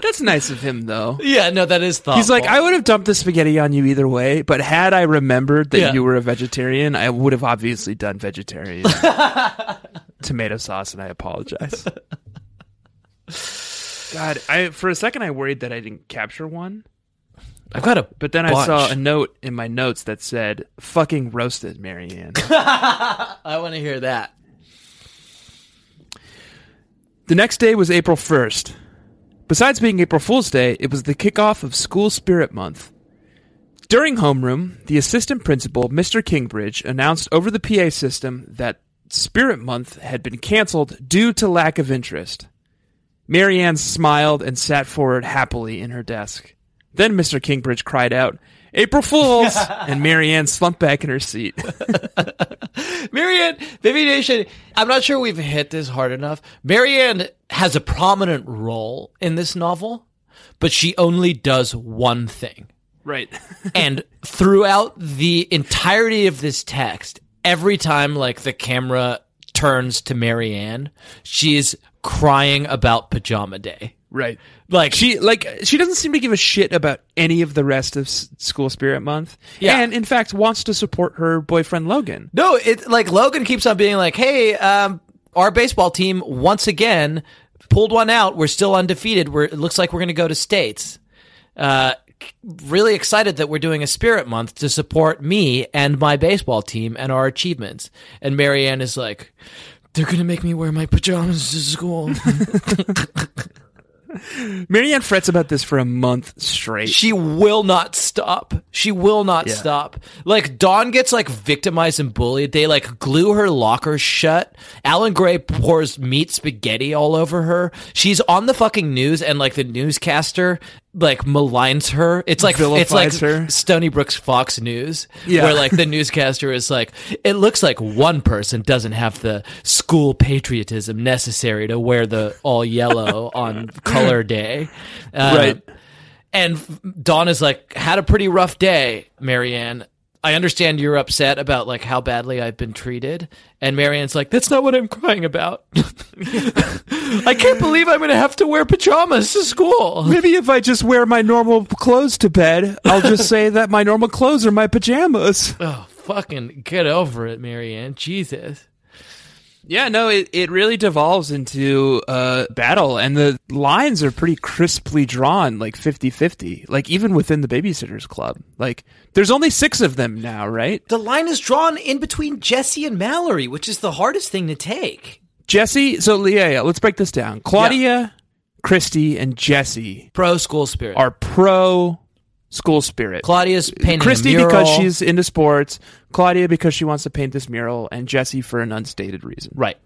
That's nice of him, though. Yeah, no, that is thoughtful. He's like, I would have dumped the spaghetti on you either way, but had I remembered that Yeah. you were a vegetarian, I would have obviously done vegetarian tomato sauce, and I apologize. God, I for a second I worried that I didn't capture one, I've got a but then I bunch. saw a note in my notes that said "fucking roasted, Mary Anne." I want to hear that. The next day was April 1st. Besides being April Fool's Day, it was the kickoff of School Spirit Month. During homeroom, the assistant principal, Mr. Kingbridge, announced over the PA system that Spirit Month had been canceled due to lack of interest. Mary Anne smiled and sat forward happily in her desk. Then Mr. Kingbridge cried out, April Fools! and Mary Anne slumped back in her seat. Mary Anne, Baby Nation, I'm not sure we've hit this hard enough. Mary Anne has a prominent role in this novel, but she only does one thing. right. and throughout the entirety of this text, every time like the camera turns to Mary Anne, she is crying about pajama day. Right. Like She like she doesn't seem to give a shit about any of the rest of S- School Spirit Month. Yeah. and in fact wants to support her boyfriend Logan. No, it like Logan keeps on being like, "Hey, um, our baseball team once again pulled one out. We're still undefeated. We're it looks like we're going to go to states." Uh, really excited that we're doing a Spirit Month to support me and my baseball team and our achievements. And Mary Anne is like, "They're going to make me wear my pajamas to school." Mary Anne frets about this for a month straight. She will not stop. She will not Yeah. stop. Like Dawn gets like victimized and bullied. They like glue her locker shut. Alan Gray pours meat spaghetti all over her. She's on the fucking news and like the newscaster like maligns her. It's like it's like her. Stoneybrook's Fox News, Yeah. where like the newscaster is like, it looks like one person doesn't have the school patriotism necessary to wear the all yellow on color day. Uh, Right. And Dawn is like, had a pretty rough day, Mary Anne. I understand you're upset about like how badly I've been treated. And Mary Anne's like, that's not what I'm crying about. I can't believe I'm going to have to wear pajamas to school. Maybe if I just wear my normal clothes to bed, I'll just say that my normal clothes are my pajamas. Oh, fucking get over it, Mary Anne. Jesus. Yeah, no, it, it really devolves into a battle, and the lines are pretty crisply drawn, like 50 50. Like, even within the Babysitters Club. Like, there's only six of them now, right? The line is drawn in between Jessi and Mallory, which is the hardest thing to take. Jessi, so yeah, yeah, let's break this down. Claudia, Kristy, and Jessi Pro school spirit. are pro school spirit. Claudia's painting Kristy because she's into sports, Claudia because she wants to paint this mural, and Jessi for an unstated reason. right.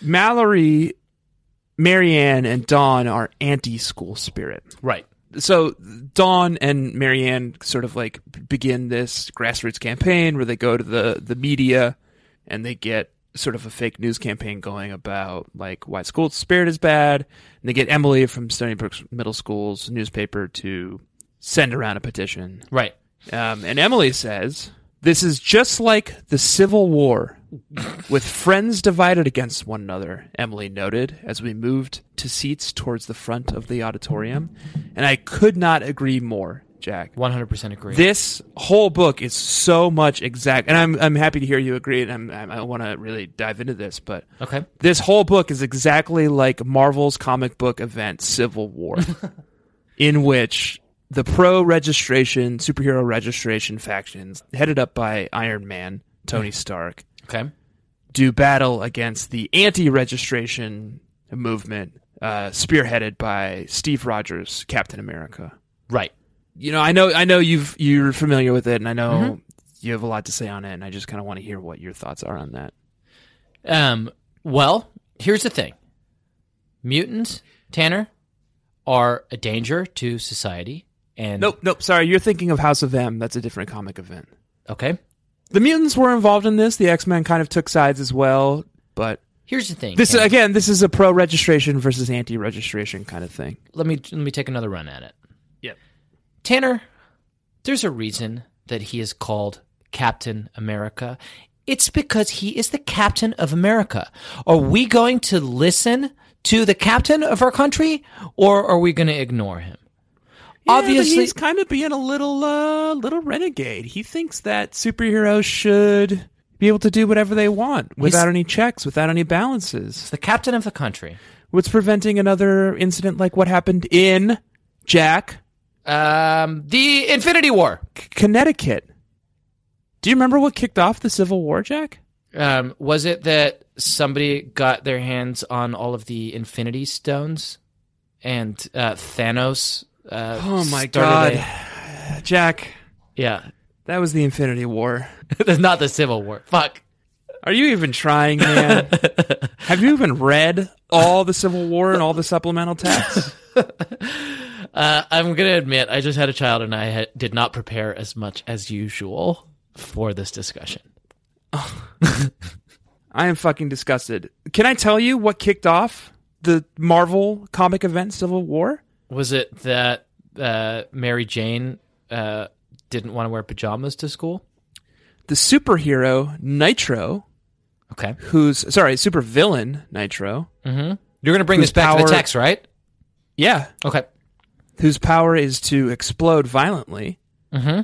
Mallory, Mary Anne, and Dawn are anti-school spirit. Right. So Dawn and Mary Anne sort of like begin this grassroots campaign where they go to the the media and they get sort of a fake news campaign going about like why school spirit is bad. And they get Emily from Stoneybrook Middle School's newspaper to send around a petition Right. um, and Emily says, This is just like the Civil War, with friends divided against one another, Emily noted as we moved to seats towards the front of the auditorium. And I could not agree more, Jack. 100% agree. This whole book is so much exact, and I'm I'm happy to hear you agree, and I'm, I'm, I want to really dive into this, but okay. this whole book is exactly like Marvel's comic book event Civil War, in which the pro registration, superhero registration factions, headed up by Iron Man, Tony Stark, Okay. do battle against the anti registration movement, uh, spearheaded by Steve Rogers, Captain America. Right. You know, I know, I know you've you're familiar with it, and I know Mm-hmm. you have a lot to say on it, and I just kind of want to hear what your thoughts are on that. Um, well, here's the thing mutants, Tanner, are a danger to society. And Nope, nope. Sorry, you're thinking of House of M. That's a different comic event. Okay. The mutants were involved in this. The X Men kind of took sides as well, but Here's the thing. this again, this is a pro registration versus anti registration kind of thing. let me let me take another run at it. Yep. Tanner, there's a reason that he is called Captain America. It's because he is the captain of America. Are we going to listen to the captain of our country, or are we going to ignore him? Yeah, Obviously, he's kind of being a little uh little renegade. He thinks that superheroes should be able to do whatever they want without any checks, without any balances. the captain of the country. What's preventing another incident like what happened in Jack, Um, the Infinity War. C- Connecticut? Do you remember what kicked off the Civil War, Jack? Um, was it that somebody got their hands on all of the Infinity Stones, and uh, Thanos? Uh, Oh my god. a- Jack, yeah, that was the Infinity War. that's not the Civil War. Fuck. Are you even trying, man? Have you even read all the Civil War and all the supplemental texts? Uh, I'm gonna admit, I just had a child, and I ha- did not prepare as much as usual for this discussion. I am fucking disgusted. Can I tell you what kicked off the Marvel comic event Civil War? Was it that uh, Mary Jane uh, didn't want to wear pajamas to school? The superhero Nitro, Okay. who's sorry, supervillain Nitro. Mm-hmm. You're gonna bring this back to the text, right? Yeah, Okay. whose power is to explode violently, Mm-hmm.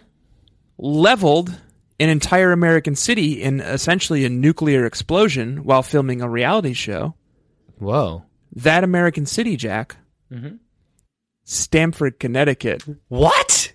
leveled an entire American city in essentially a nuclear explosion while filming a reality show. Whoa. That American city, Jack, Mm-hmm. Stamford, Connecticut. What?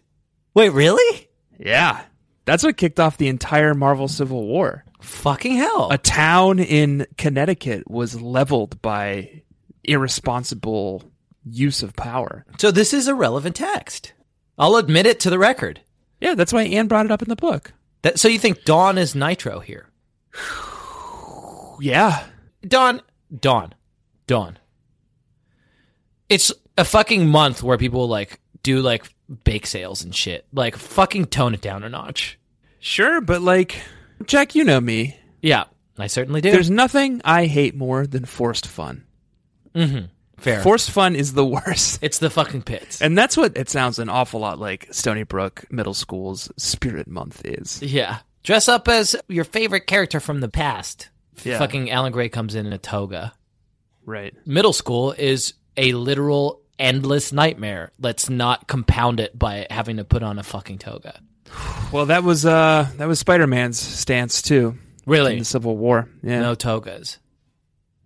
Wait, really? Yeah, that's what kicked off the entire Marvel Civil War. Fucking hell. A town in Connecticut was leveled by irresponsible use of power. so this is a relevant text. I'll admit it to the record. Yeah, that's why Ann brought it up in the book. That, so you think Dawn is Nitro here? Yeah. Dawn, Dawn, Dawn. It's a fucking month where people like do like bake sales and shit. Like fucking tone it down a notch. Sure, but like, Jack, you know me. Yeah, I certainly do. There's nothing I hate more than forced fun. mm-hmm. Fair. Forced fun is the worst. it's the fucking pits. And that's what it sounds an awful lot like Stony Brook Middle School's Spirit Month is. yeah. Dress up as your favorite character from the past. Yeah. Fucking Alan Gray comes in in a toga. Right. Middle school is a literal endless nightmare. Let's not compound it by having to put on a fucking toga. Well, that was uh that was Spider-Man's stance too. Really? In the Civil War. Yeah. No togas.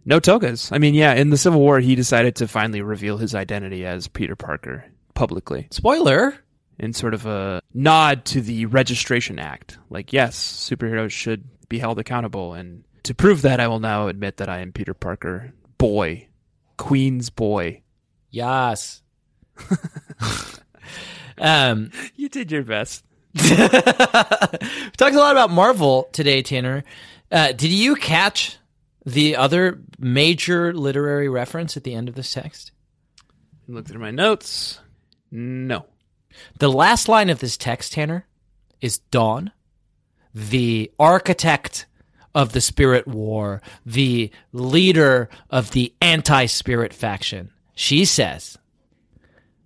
No togas. I mean, yeah, in the Civil War, he decided to finally reveal his identity as Peter Parker publicly Spoiler. in sort of a nod to the Registration Act. Like, yes, superheroes should be held accountable. And to prove that, I will now admit that I am Peter Parker, boy, Queen's boy. Yes. um, You did your best. we talked a lot about Marvel today, Tanner. Uh, did you catch the other major literary reference at the end of this text? Look through my notes. No. The last line of this text, Tanner, is Dawn, the architect of the Spirit War, the leader of the anti Spirit faction. She says,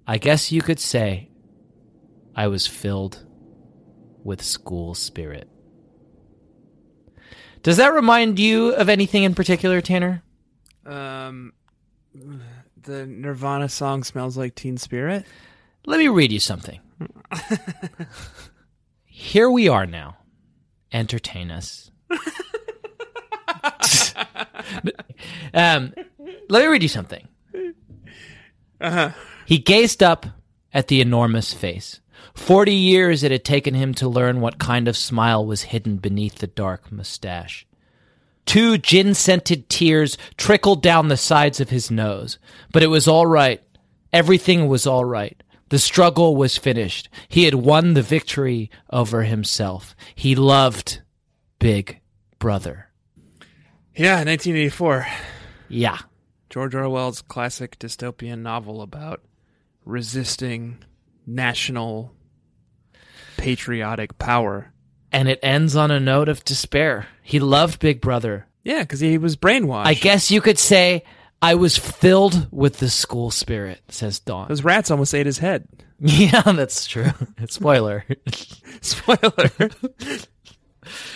I guess you could say I was filled with school spirit. Does that remind you of anything in particular, Tanner? Um, the Nirvana song smells like Teen Spirit. Let me read you something. Here we are now. Entertain us. um, let me read you something. Uh-huh. He gazed up at the enormous face. Forty years it had taken him to learn what kind of smile was hidden beneath the dark mustache. Two gin scented tears trickled down the sides of his nose, but it was all right. Everything was all right. The struggle was finished. He had won the victory over himself. He loved Big Brother. Yeah, 1984. Yeah. George Orwell's classic dystopian novel about resisting national patriotic power. And it ends on a note of despair. He loved Big Brother. Yeah, because he was brainwashed. I guess you could say I was filled with the school spirit, says Dawn. Those rats almost ate his head. Yeah, that's true. Spoiler. Spoiler.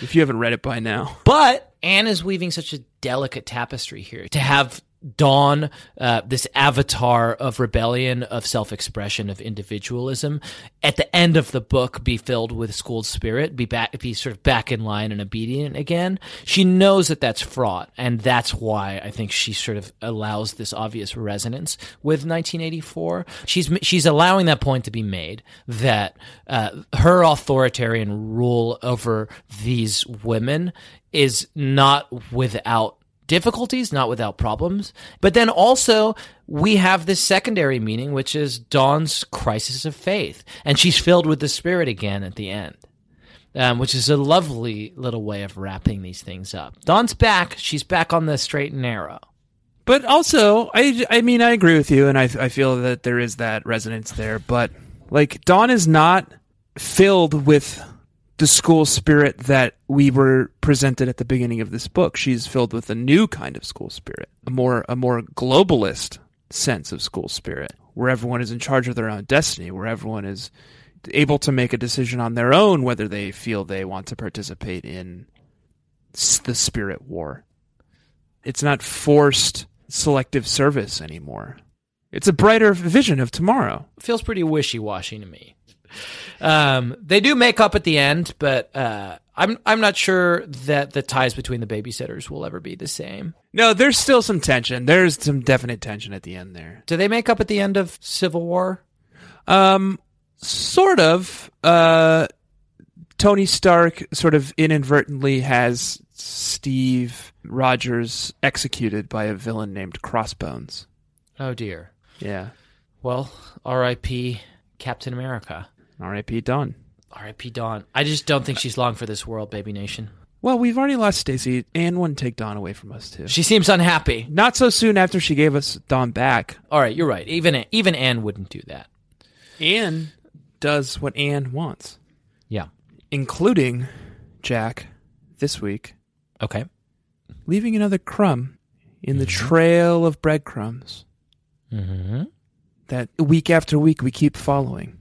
if you haven't read it by now. But Ann is weaving such a delicate tapestry here to have Dawn, uh, this avatar of rebellion, of self expression, of individualism, at the end of the book, be filled with schooled spirit, be back, be sort of back in line and obedient again. She knows that that's fraught, and that's why I think she sort of allows this obvious resonance with 1984. She's she's allowing that point to be made that uh, her authoritarian rule over these women is not without difficulties, not without problems. But then also, we have this secondary meaning, which is Dawn's crisis of faith. And she's filled with the Spirit again at the end, um, which is a lovely little way of wrapping these things up. Dawn's back. She's back on the straight and narrow. But also, I, I mean, I agree with you, and I, I feel that there is that resonance there. But like, Dawn is not filled with the school spirit that we were presented at the beginning of this book. She's filled with a new kind of school spirit, a more a more globalist sense of school spirit, where everyone is in charge of their own destiny, where everyone is able to make a decision on their own whether they feel they want to participate in the spirit war. It's not forced selective service anymore. It's a brighter vision of tomorrow. Feels pretty wishy washy to me. Um, they do make up at the end, but uh, I'm I'm not sure that the ties between the babysitters will ever be the same. No, there's still some tension. There's some definite tension at the end there. Do they make up at the end of Civil War? Um, sort of. Uh, Tony Stark sort of inadvertently has Steve Rogers executed by a villain named Crossbones. Oh dear. Yeah. Well, R.I.P. Captain America. R.I.P. Dawn. R.I.P. Dawn. I just don't think she's long for this world, baby nation. Well, we've already lost Stacey. and wouldn't take Dawn away from us too. She seems unhappy. Not so soon after she gave us Dawn back. All right, you're right. Even even Ann wouldn't do that. Ann does what Ann wants, Yeah. including Jack this week Okay. leaving another crumb in the trail of breadcrumbs Mm-hmm. that week after week we keep following.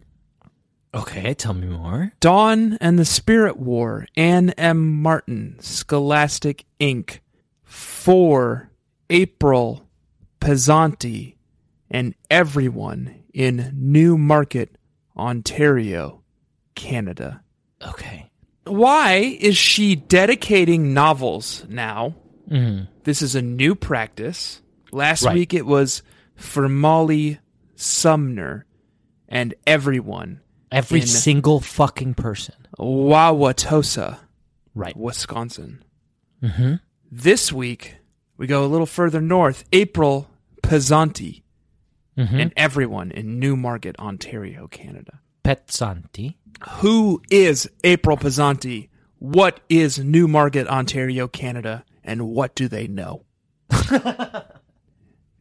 Okay. Tell me more. Dawn and the Spirit War, Ann M. Martin, Scholastic Inc., 4. April Pezzanti, and everyone in Newmarket, Ontario, Canada. Okay. Why is she dedicating novels now? Mm-hmm. This is a new practice. Last Right. week it was for Molly Sumner and everyone Every in single fucking person. Wauwatosa, Right. Wisconsin. Mm-hmm. This week we go a little further north. April Pezzanti Mm-hmm. and everyone in Newmarket, Ontario, Canada. Pezzanti. Who is April Pezzanti? What is Newmarket, Ontario, Canada? And what do they know?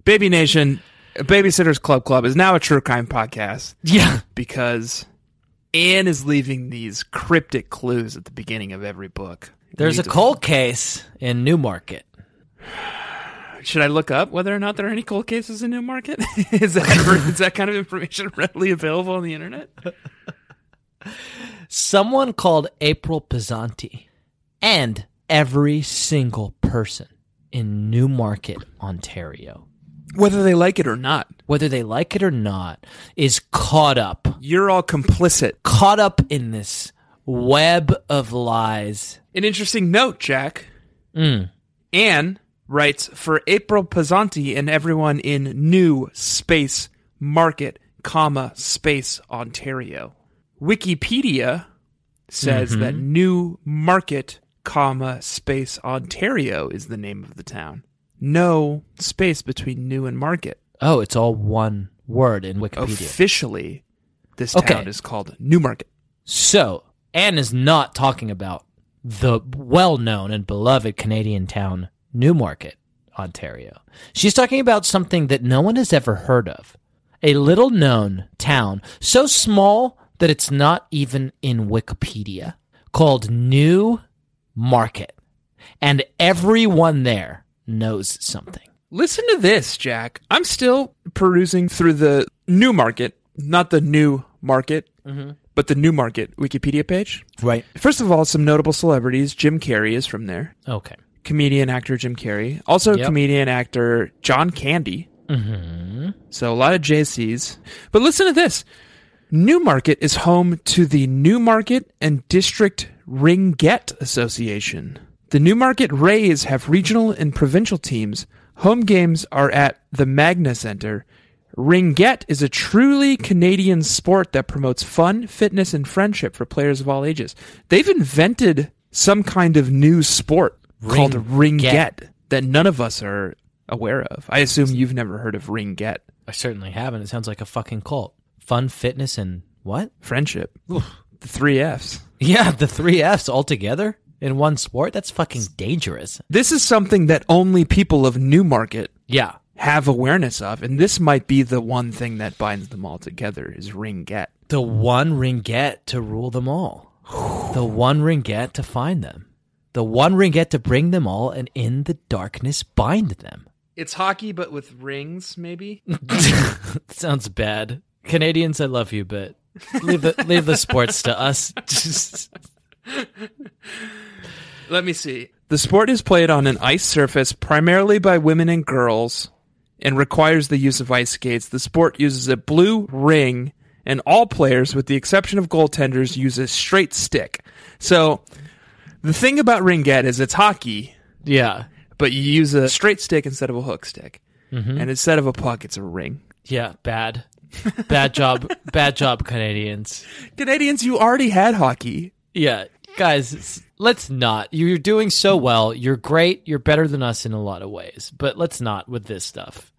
Baby Nation, Babysitters Club Club is now a true crime podcast Yeah. because Ann is leaving these cryptic clues at the beginning of every book. There's a cold case in Newmarket. Should I look up whether or not there are any cold cases in Newmarket? is that is that kind of information readily available on the internet? Someone called April Pezzanti and every single person in Newmarket, Ontario, Whether they like it or not, whether they like it or not, is caught up, you're all complicit. caught up in this web of lies. An interesting note, Jack. Mm. Ann writes for April Pezzanti and everyone in New Space Market, comma Space Ontario. Wikipedia says that New Market, comma Space Ontario is the name of the town. No space between New and Market. Oh, it's all one word in Wikipedia. Officially, this Okay. town is called Newmarket. So, Ann is not talking about the well known and beloved Canadian town, Newmarket, Ontario. She's talking about something that no one has ever heard of. A little known town, so small that it's not even in Wikipedia, called New Market. And everyone there knows something. Listen to this, Jack. I'm still perusing through the New Market, not the New Market, but the New Market Wikipedia page. Right. First of all, some notable celebrities. Jim Carrey is from there. Okay. comedian actor Jim Carrey, also Yep. comedian actor John Candy. Mm-hmm. So a lot of JCs. But listen to this. Newmarket is home to the Newmarket and District Ringette Association. The Newmarket Rays have regional and provincial teams. Home games are at the Magna Center. Ringette is a truly Canadian sport that promotes fun, fitness, and friendship for players of all ages. They've invented some kind of new sport called Ringette. That none of us are aware of. I assume you've never heard of Ringette. I certainly haven't. It sounds like a fucking cult. Fun, fitness, and what? Friendship. The three F's. Yeah, the three F's all together in one sport. That's fucking dangerous. This is something that only people of Newmarket Yeah. have awareness of, and this might be the one thing that binds them all together is Ringette. The one Ringette to rule them all. The one Ringette to find them. The one Ringette to bring them all and in the darkness bind them. It's hockey, but with rings, maybe. Sounds bad. Canadians, I love you, but leave the leave the sports to us. Let me see. The sport is played on an ice surface primarily by women and girls and requires the use of ice skates. The sport uses a blue ring, and all players, with the exception of goaltenders, use a straight stick. So, the thing about ringette is it's hockey, yeah. but you use a straight stick instead of a hook stick. Mhm. And instead of a puck, it's a ring. Yeah, bad. Bad job. bad job, Canadians. Canadians, you already had hockey. Yeah, guys, let's not. You're doing so well. You're great. You're better than us in a lot of ways, but let's not with this stuff.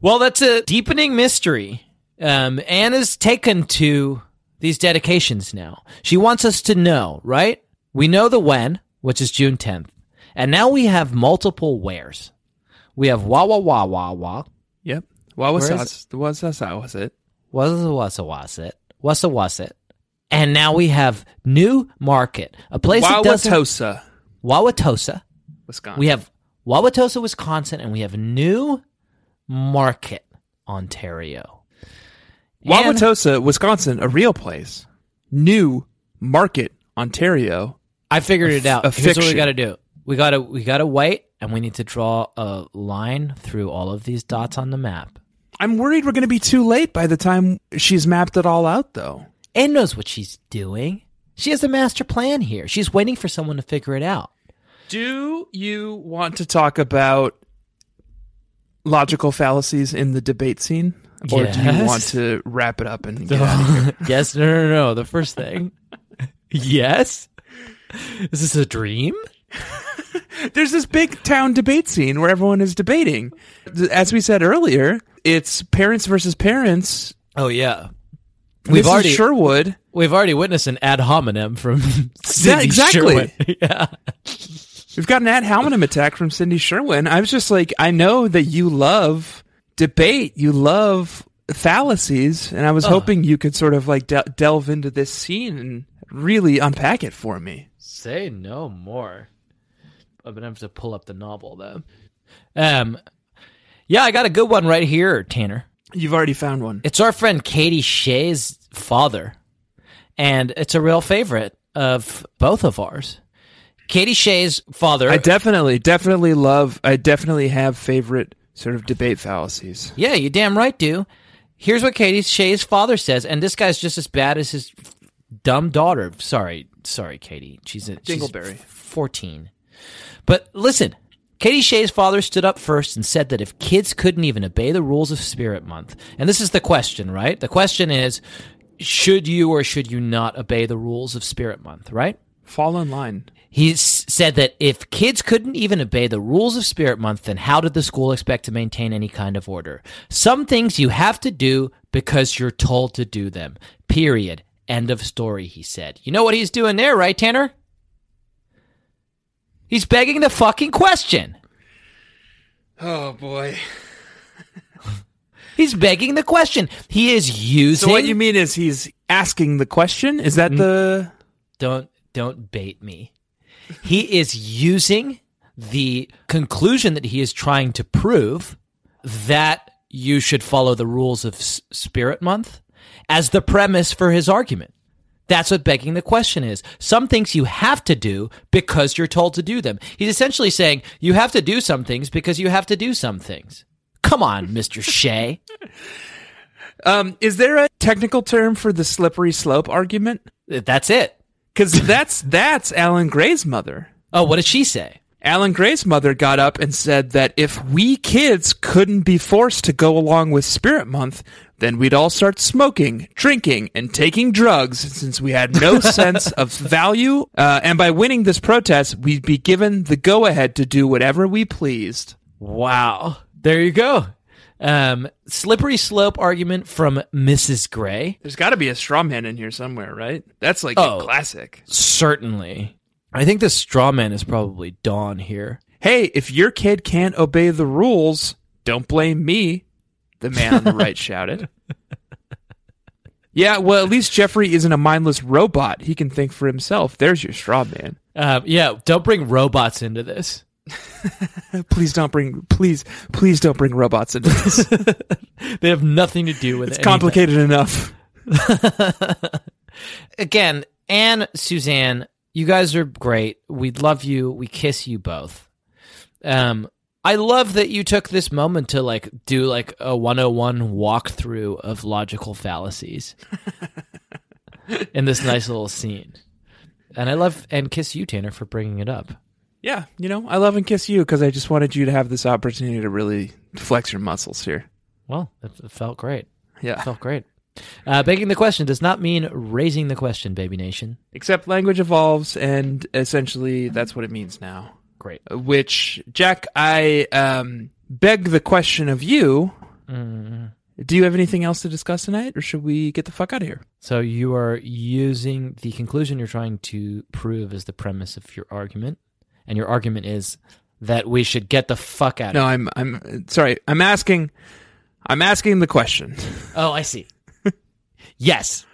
Well, that's a deepening mystery. Um, Anna's taken to these dedications now. She wants us to know, right? We know the when, which is June 10th, and now we have multiple wheres. We have wah wah wah wah wah. Yep. What was that? Was that? Was it? Was it was it was it was was it? And now we have New Market, a place Wauwatosa, Wauwatosa. Wisconsin. We have Wauwatosa, Wisconsin, and we have New Market, Ontario. And- Wauwatosa, Wisconsin, a real place. New Market, Ontario. I figured it out. a Here's what we got to do. We got to we got to wait, and we need to draw a line through all of these dots on the map. I'm worried we're going to be too late by the time she's mapped it all out, though. Ann knows what she's doing. She has a master plan here. She's waiting for someone to figure it out. Do you want to talk about logical fallacies in the debate scene? Or do you want to wrap it up and get out of here? yes, no, no, no. The first thing. yes. Is this a dream? There's this big town debate scene where everyone is debating. As we said earlier, it's parents versus parents. Oh yeah. We've already Sherwood. we've already witnessed an ad hominem from Cindy yeah, exactly. Sherwood. yeah. We've got an ad hominem attack from Cindy Sherwin. I was just like, I know that you love debate, you love fallacies, and I was Ugh. hoping you could sort of like de- delve into this scene and really unpack it for me. Say no more. I'm gonna have to pull up the novel though. Um, yeah, I got a good one right here, Tanner. You've already found one. It's our friend Katie Shea's father, and it's a real favorite of both of ours. Katie Shea's father. I definitely, definitely love. I definitely have favorite sort of debate fallacies. yeah, you damn right, do. Here's what Katie Shea's father says, and this guy's just as bad as his dumb daughter. Sorry, sorry, Katie. She's a she's fourteen. But listen, Katie Shea's father stood up first and said that if kids couldn't even obey the rules of Spirit Month, and this is the question, right? The question is, should you or should you not obey the rules of Spirit Month, right? Fall in line. He said that if kids couldn't even obey the rules of Spirit Month, then how did the school expect to maintain any kind of order? Some things you have to do because you're told to do them. Period. End of story, he said. You know what he's doing there, right, Tanner? He's begging the fucking question. Oh boy. He's begging the question. He is using. So what you mean is he's asking the question? Is that mm. the? don't don't bait me. He is using the conclusion that he is trying to prove that you should follow the rules of S- Spirit Month as the premise for his argument. That's what begging the question is. Some things you have to do because you're told to do them. He's essentially saying you have to do some things because you have to do some things. Come on, Mr. Shea. Um, is there a technical term for the slippery slope argument? That's it. Because that's that's Alan Gray's mother. Oh, what did she say? Alan Gray's mother got up and said that if we kids couldn't be forced to go along with Spirit Month, then we'd all start smoking, drinking, and taking drugs since we had no sense of value. Uh, and by winning this protest, we'd be given the go ahead to do whatever we pleased. Wow. There you go. Um, slippery slope argument from Mrs. Gray. There's got to be a straw man in here somewhere, right? That's like Oh. a classic. Certainly. I think the straw man is probably Dawn here. Hey, if your kid can't obey the rules, don't blame me, the man on the right shouted. Yeah, well, at least Jeffrey isn't a mindless robot. He can think for himself. There's your straw man. Um, yeah, don't bring robots into this. Please don't bring please please don't bring robots into this. They have nothing to do with it. It's anything. complicated enough. Again, Ann, Suzanne, you guys are great. We love you. We kiss you both. Um, I love that you took this moment to like do like a 101 walkthrough of logical fallacies in this nice little scene. And I love and kiss you, Tanner, for bringing it up. Yeah, you know, I love and kiss you because I just wanted you to have this opportunity to really flex your muscles here. Well, it, it felt great. Yeah. It felt great. Uh, begging the question does not mean raising the question, baby nation. Except language evolves, and essentially that's what it means now. Great. Which, Jack, I um, beg the question of you. Do you have anything else to discuss tonight, or should we get the fuck out of here? So you are using the conclusion you're trying to prove as the premise of your argument, and your argument is that we should get the fuck out. No, I'm I'm sorry. I'm asking. I'm asking the question. Oh, I see. yes.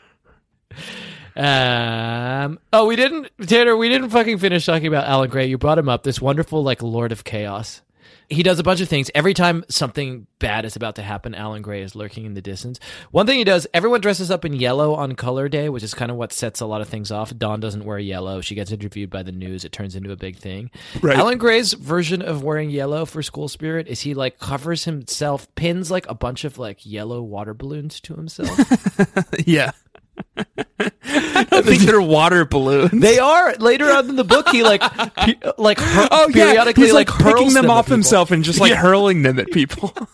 Um. Oh, we didn't, Tanner. We didn't fucking finish talking about Alan Gray. You brought him up. This wonderful, like, Lord of Chaos. He does a bunch of things. Every time something bad is about to happen, Alan Gray is lurking in the distance. One thing he does, everyone dresses up in yellow on color day, which is kind of what sets a lot of things off. Dawn doesn't wear yellow. She gets interviewed by the news. It turns into a big thing. Right. Alan Gray's version of wearing yellow for school spirit is he like covers himself, pins like a bunch of like yellow water balloons to himself. yeah. I don't think they're water balloons. They are later on in the book. He like pe- like hur- oh yeah, periodically he's like, hurls picking them, at off himself and just like hurling them at people.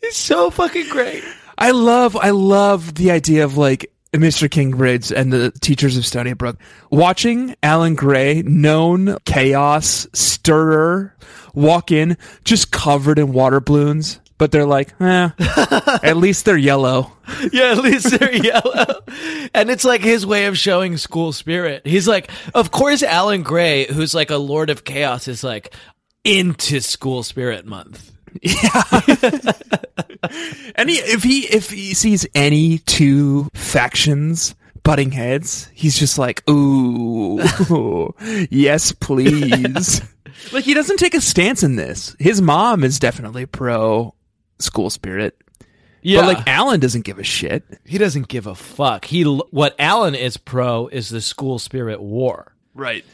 He's so fucking great. I love, I love the idea of like Mr. Kingbridge and the teachers of Stoneybrook watching Alan Gray, known chaos stirrer, walk in just covered in water balloons. But they're like, eh, at least they're yellow. Yeah, at least they're yellow. And it's like his way of showing school spirit. He's like, of course, Alan Gray, who's like a lord of chaos, is like into school spirit month. And he, if he if he sees any two factions butting heads, he's just like, ooh, yes, please. like he doesn't take a stance in this. His mom is definitely pro school spirit. Yeah. But like Alan doesn't give a shit. He doesn't give a fuck. He what Alan is pro is the school spirit war. Right.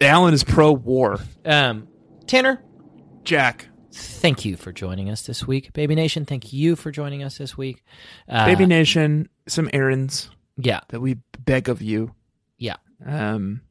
Alan is pro war. Um, Tanner, Jack, thank you for joining us this week. Baby Nation, thank you for joining us this week. Uh, Baby Nation, some errands yeah, that we beg of you. yeah. um,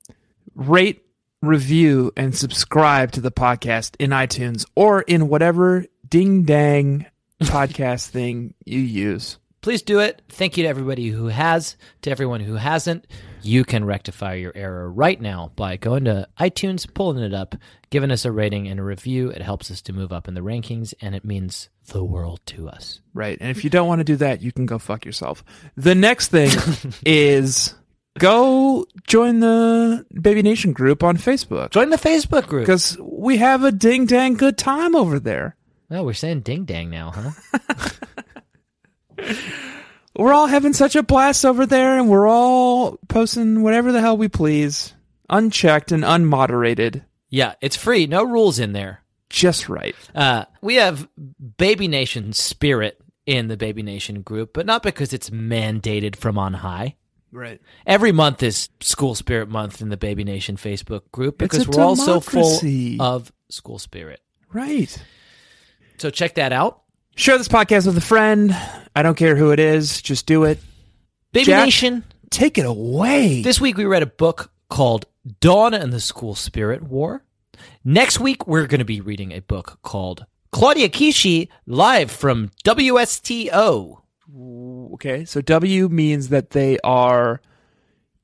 rate, review, and subscribe to the podcast in iTunes or in whatever ding dang podcast thing you use. Please do it. Thank you to everybody who has. To everyone who hasn't, you can rectify your error right now by going to iTunes, pulling it up, giving us a rating and a review. It helps us to move up in the rankings, and it means the world to us. Right. And if you don't want to do that, you can go fuck yourself. The next thing is go join the Baby Nation group on Facebook. Join the Facebook group. Because we have a ding dang good time over there. Oh, we're saying ding dang now, huh? We're all having such a blast over there, and we're all posting whatever the hell we please, unchecked and unmoderated. yeah, it's free. No rules in there. Just right. Uh, we have Baby Nation spirit in the Baby Nation group, but not because it's mandated from on high. Right. Every month is School Spirit Month in the Baby Nation Facebook group because we're all so full of school spirit. Right. So check that out. Share this podcast with a friend. I don't care who it is. Just do it. Baby Jack, Nation. Take it away. This week we read a book called Dawn and the School Spirit War. Next week we're going to be reading a book called Claudia Kishi live from WSTO. Okay, so W means that they are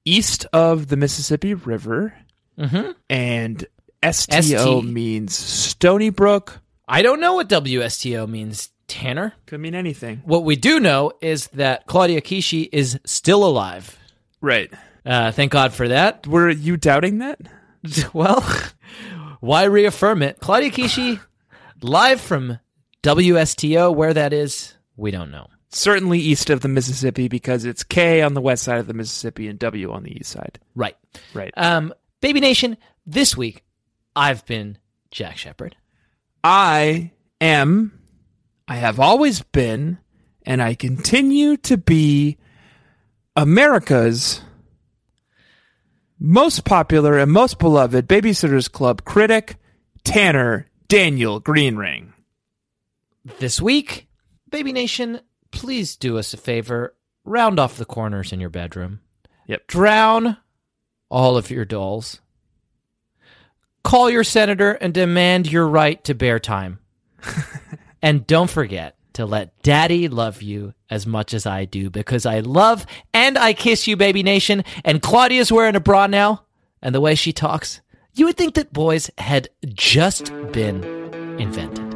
east of the Mississippi River, Mhm. and STO ST. means Stoneybrook. I don't know what WSTO means, Tanner. Could mean anything. What we do know is that Claudia Kishi is still alive. Right. Uh, thank God for that. Were you doubting that? Well, why reaffirm it? Claudia Kishi, live from WSTO. Where that is, we don't know. Certainly east of the Mississippi because it's K on the west side of the Mississippi and W on the east side. Right. Right. Um, Baby Nation, this week, I've been Jack Shepherd. I am, I have always been, and I continue to be America's most popular and most beloved Babysitters Club critic, Tanner Daniel Greenring. This week, Baby Nation, please do us a favor. Round off the corners in your bedroom. Yep. Drown all of your dolls. Call your senator and demand your right to bear time. and don't forget to let daddy love you as much as I do because I love and I kiss you, baby nation. And Claudia's wearing a bra now. And the way she talks, you would think that boys had just been invented.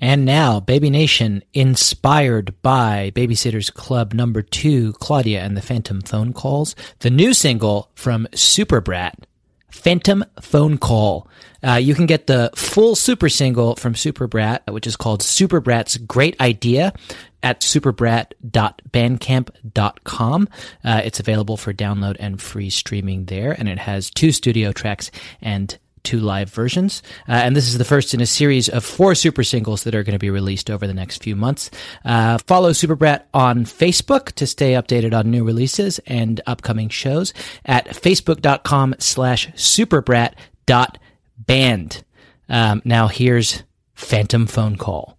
And now, Baby Nation, inspired by Babysitters Club number two, Claudia and the Phantom Phone Calls, the new single from Superbrat, Phantom Phone Call. Uh, you can get the full super single from Superbrat, which is called Superbrat's Great Idea at superbrat.bandcamp.com. Uh, it's available for download and free streaming there, and it has two studio tracks and two live versions. Uh, and this is the first in a series of four super singles that are going to be released over the next few months. Uh, follow Superbrat on Facebook to stay updated on new releases and upcoming shows at facebook.com slash superbrat.band. Um, now here's Phantom Phone Call.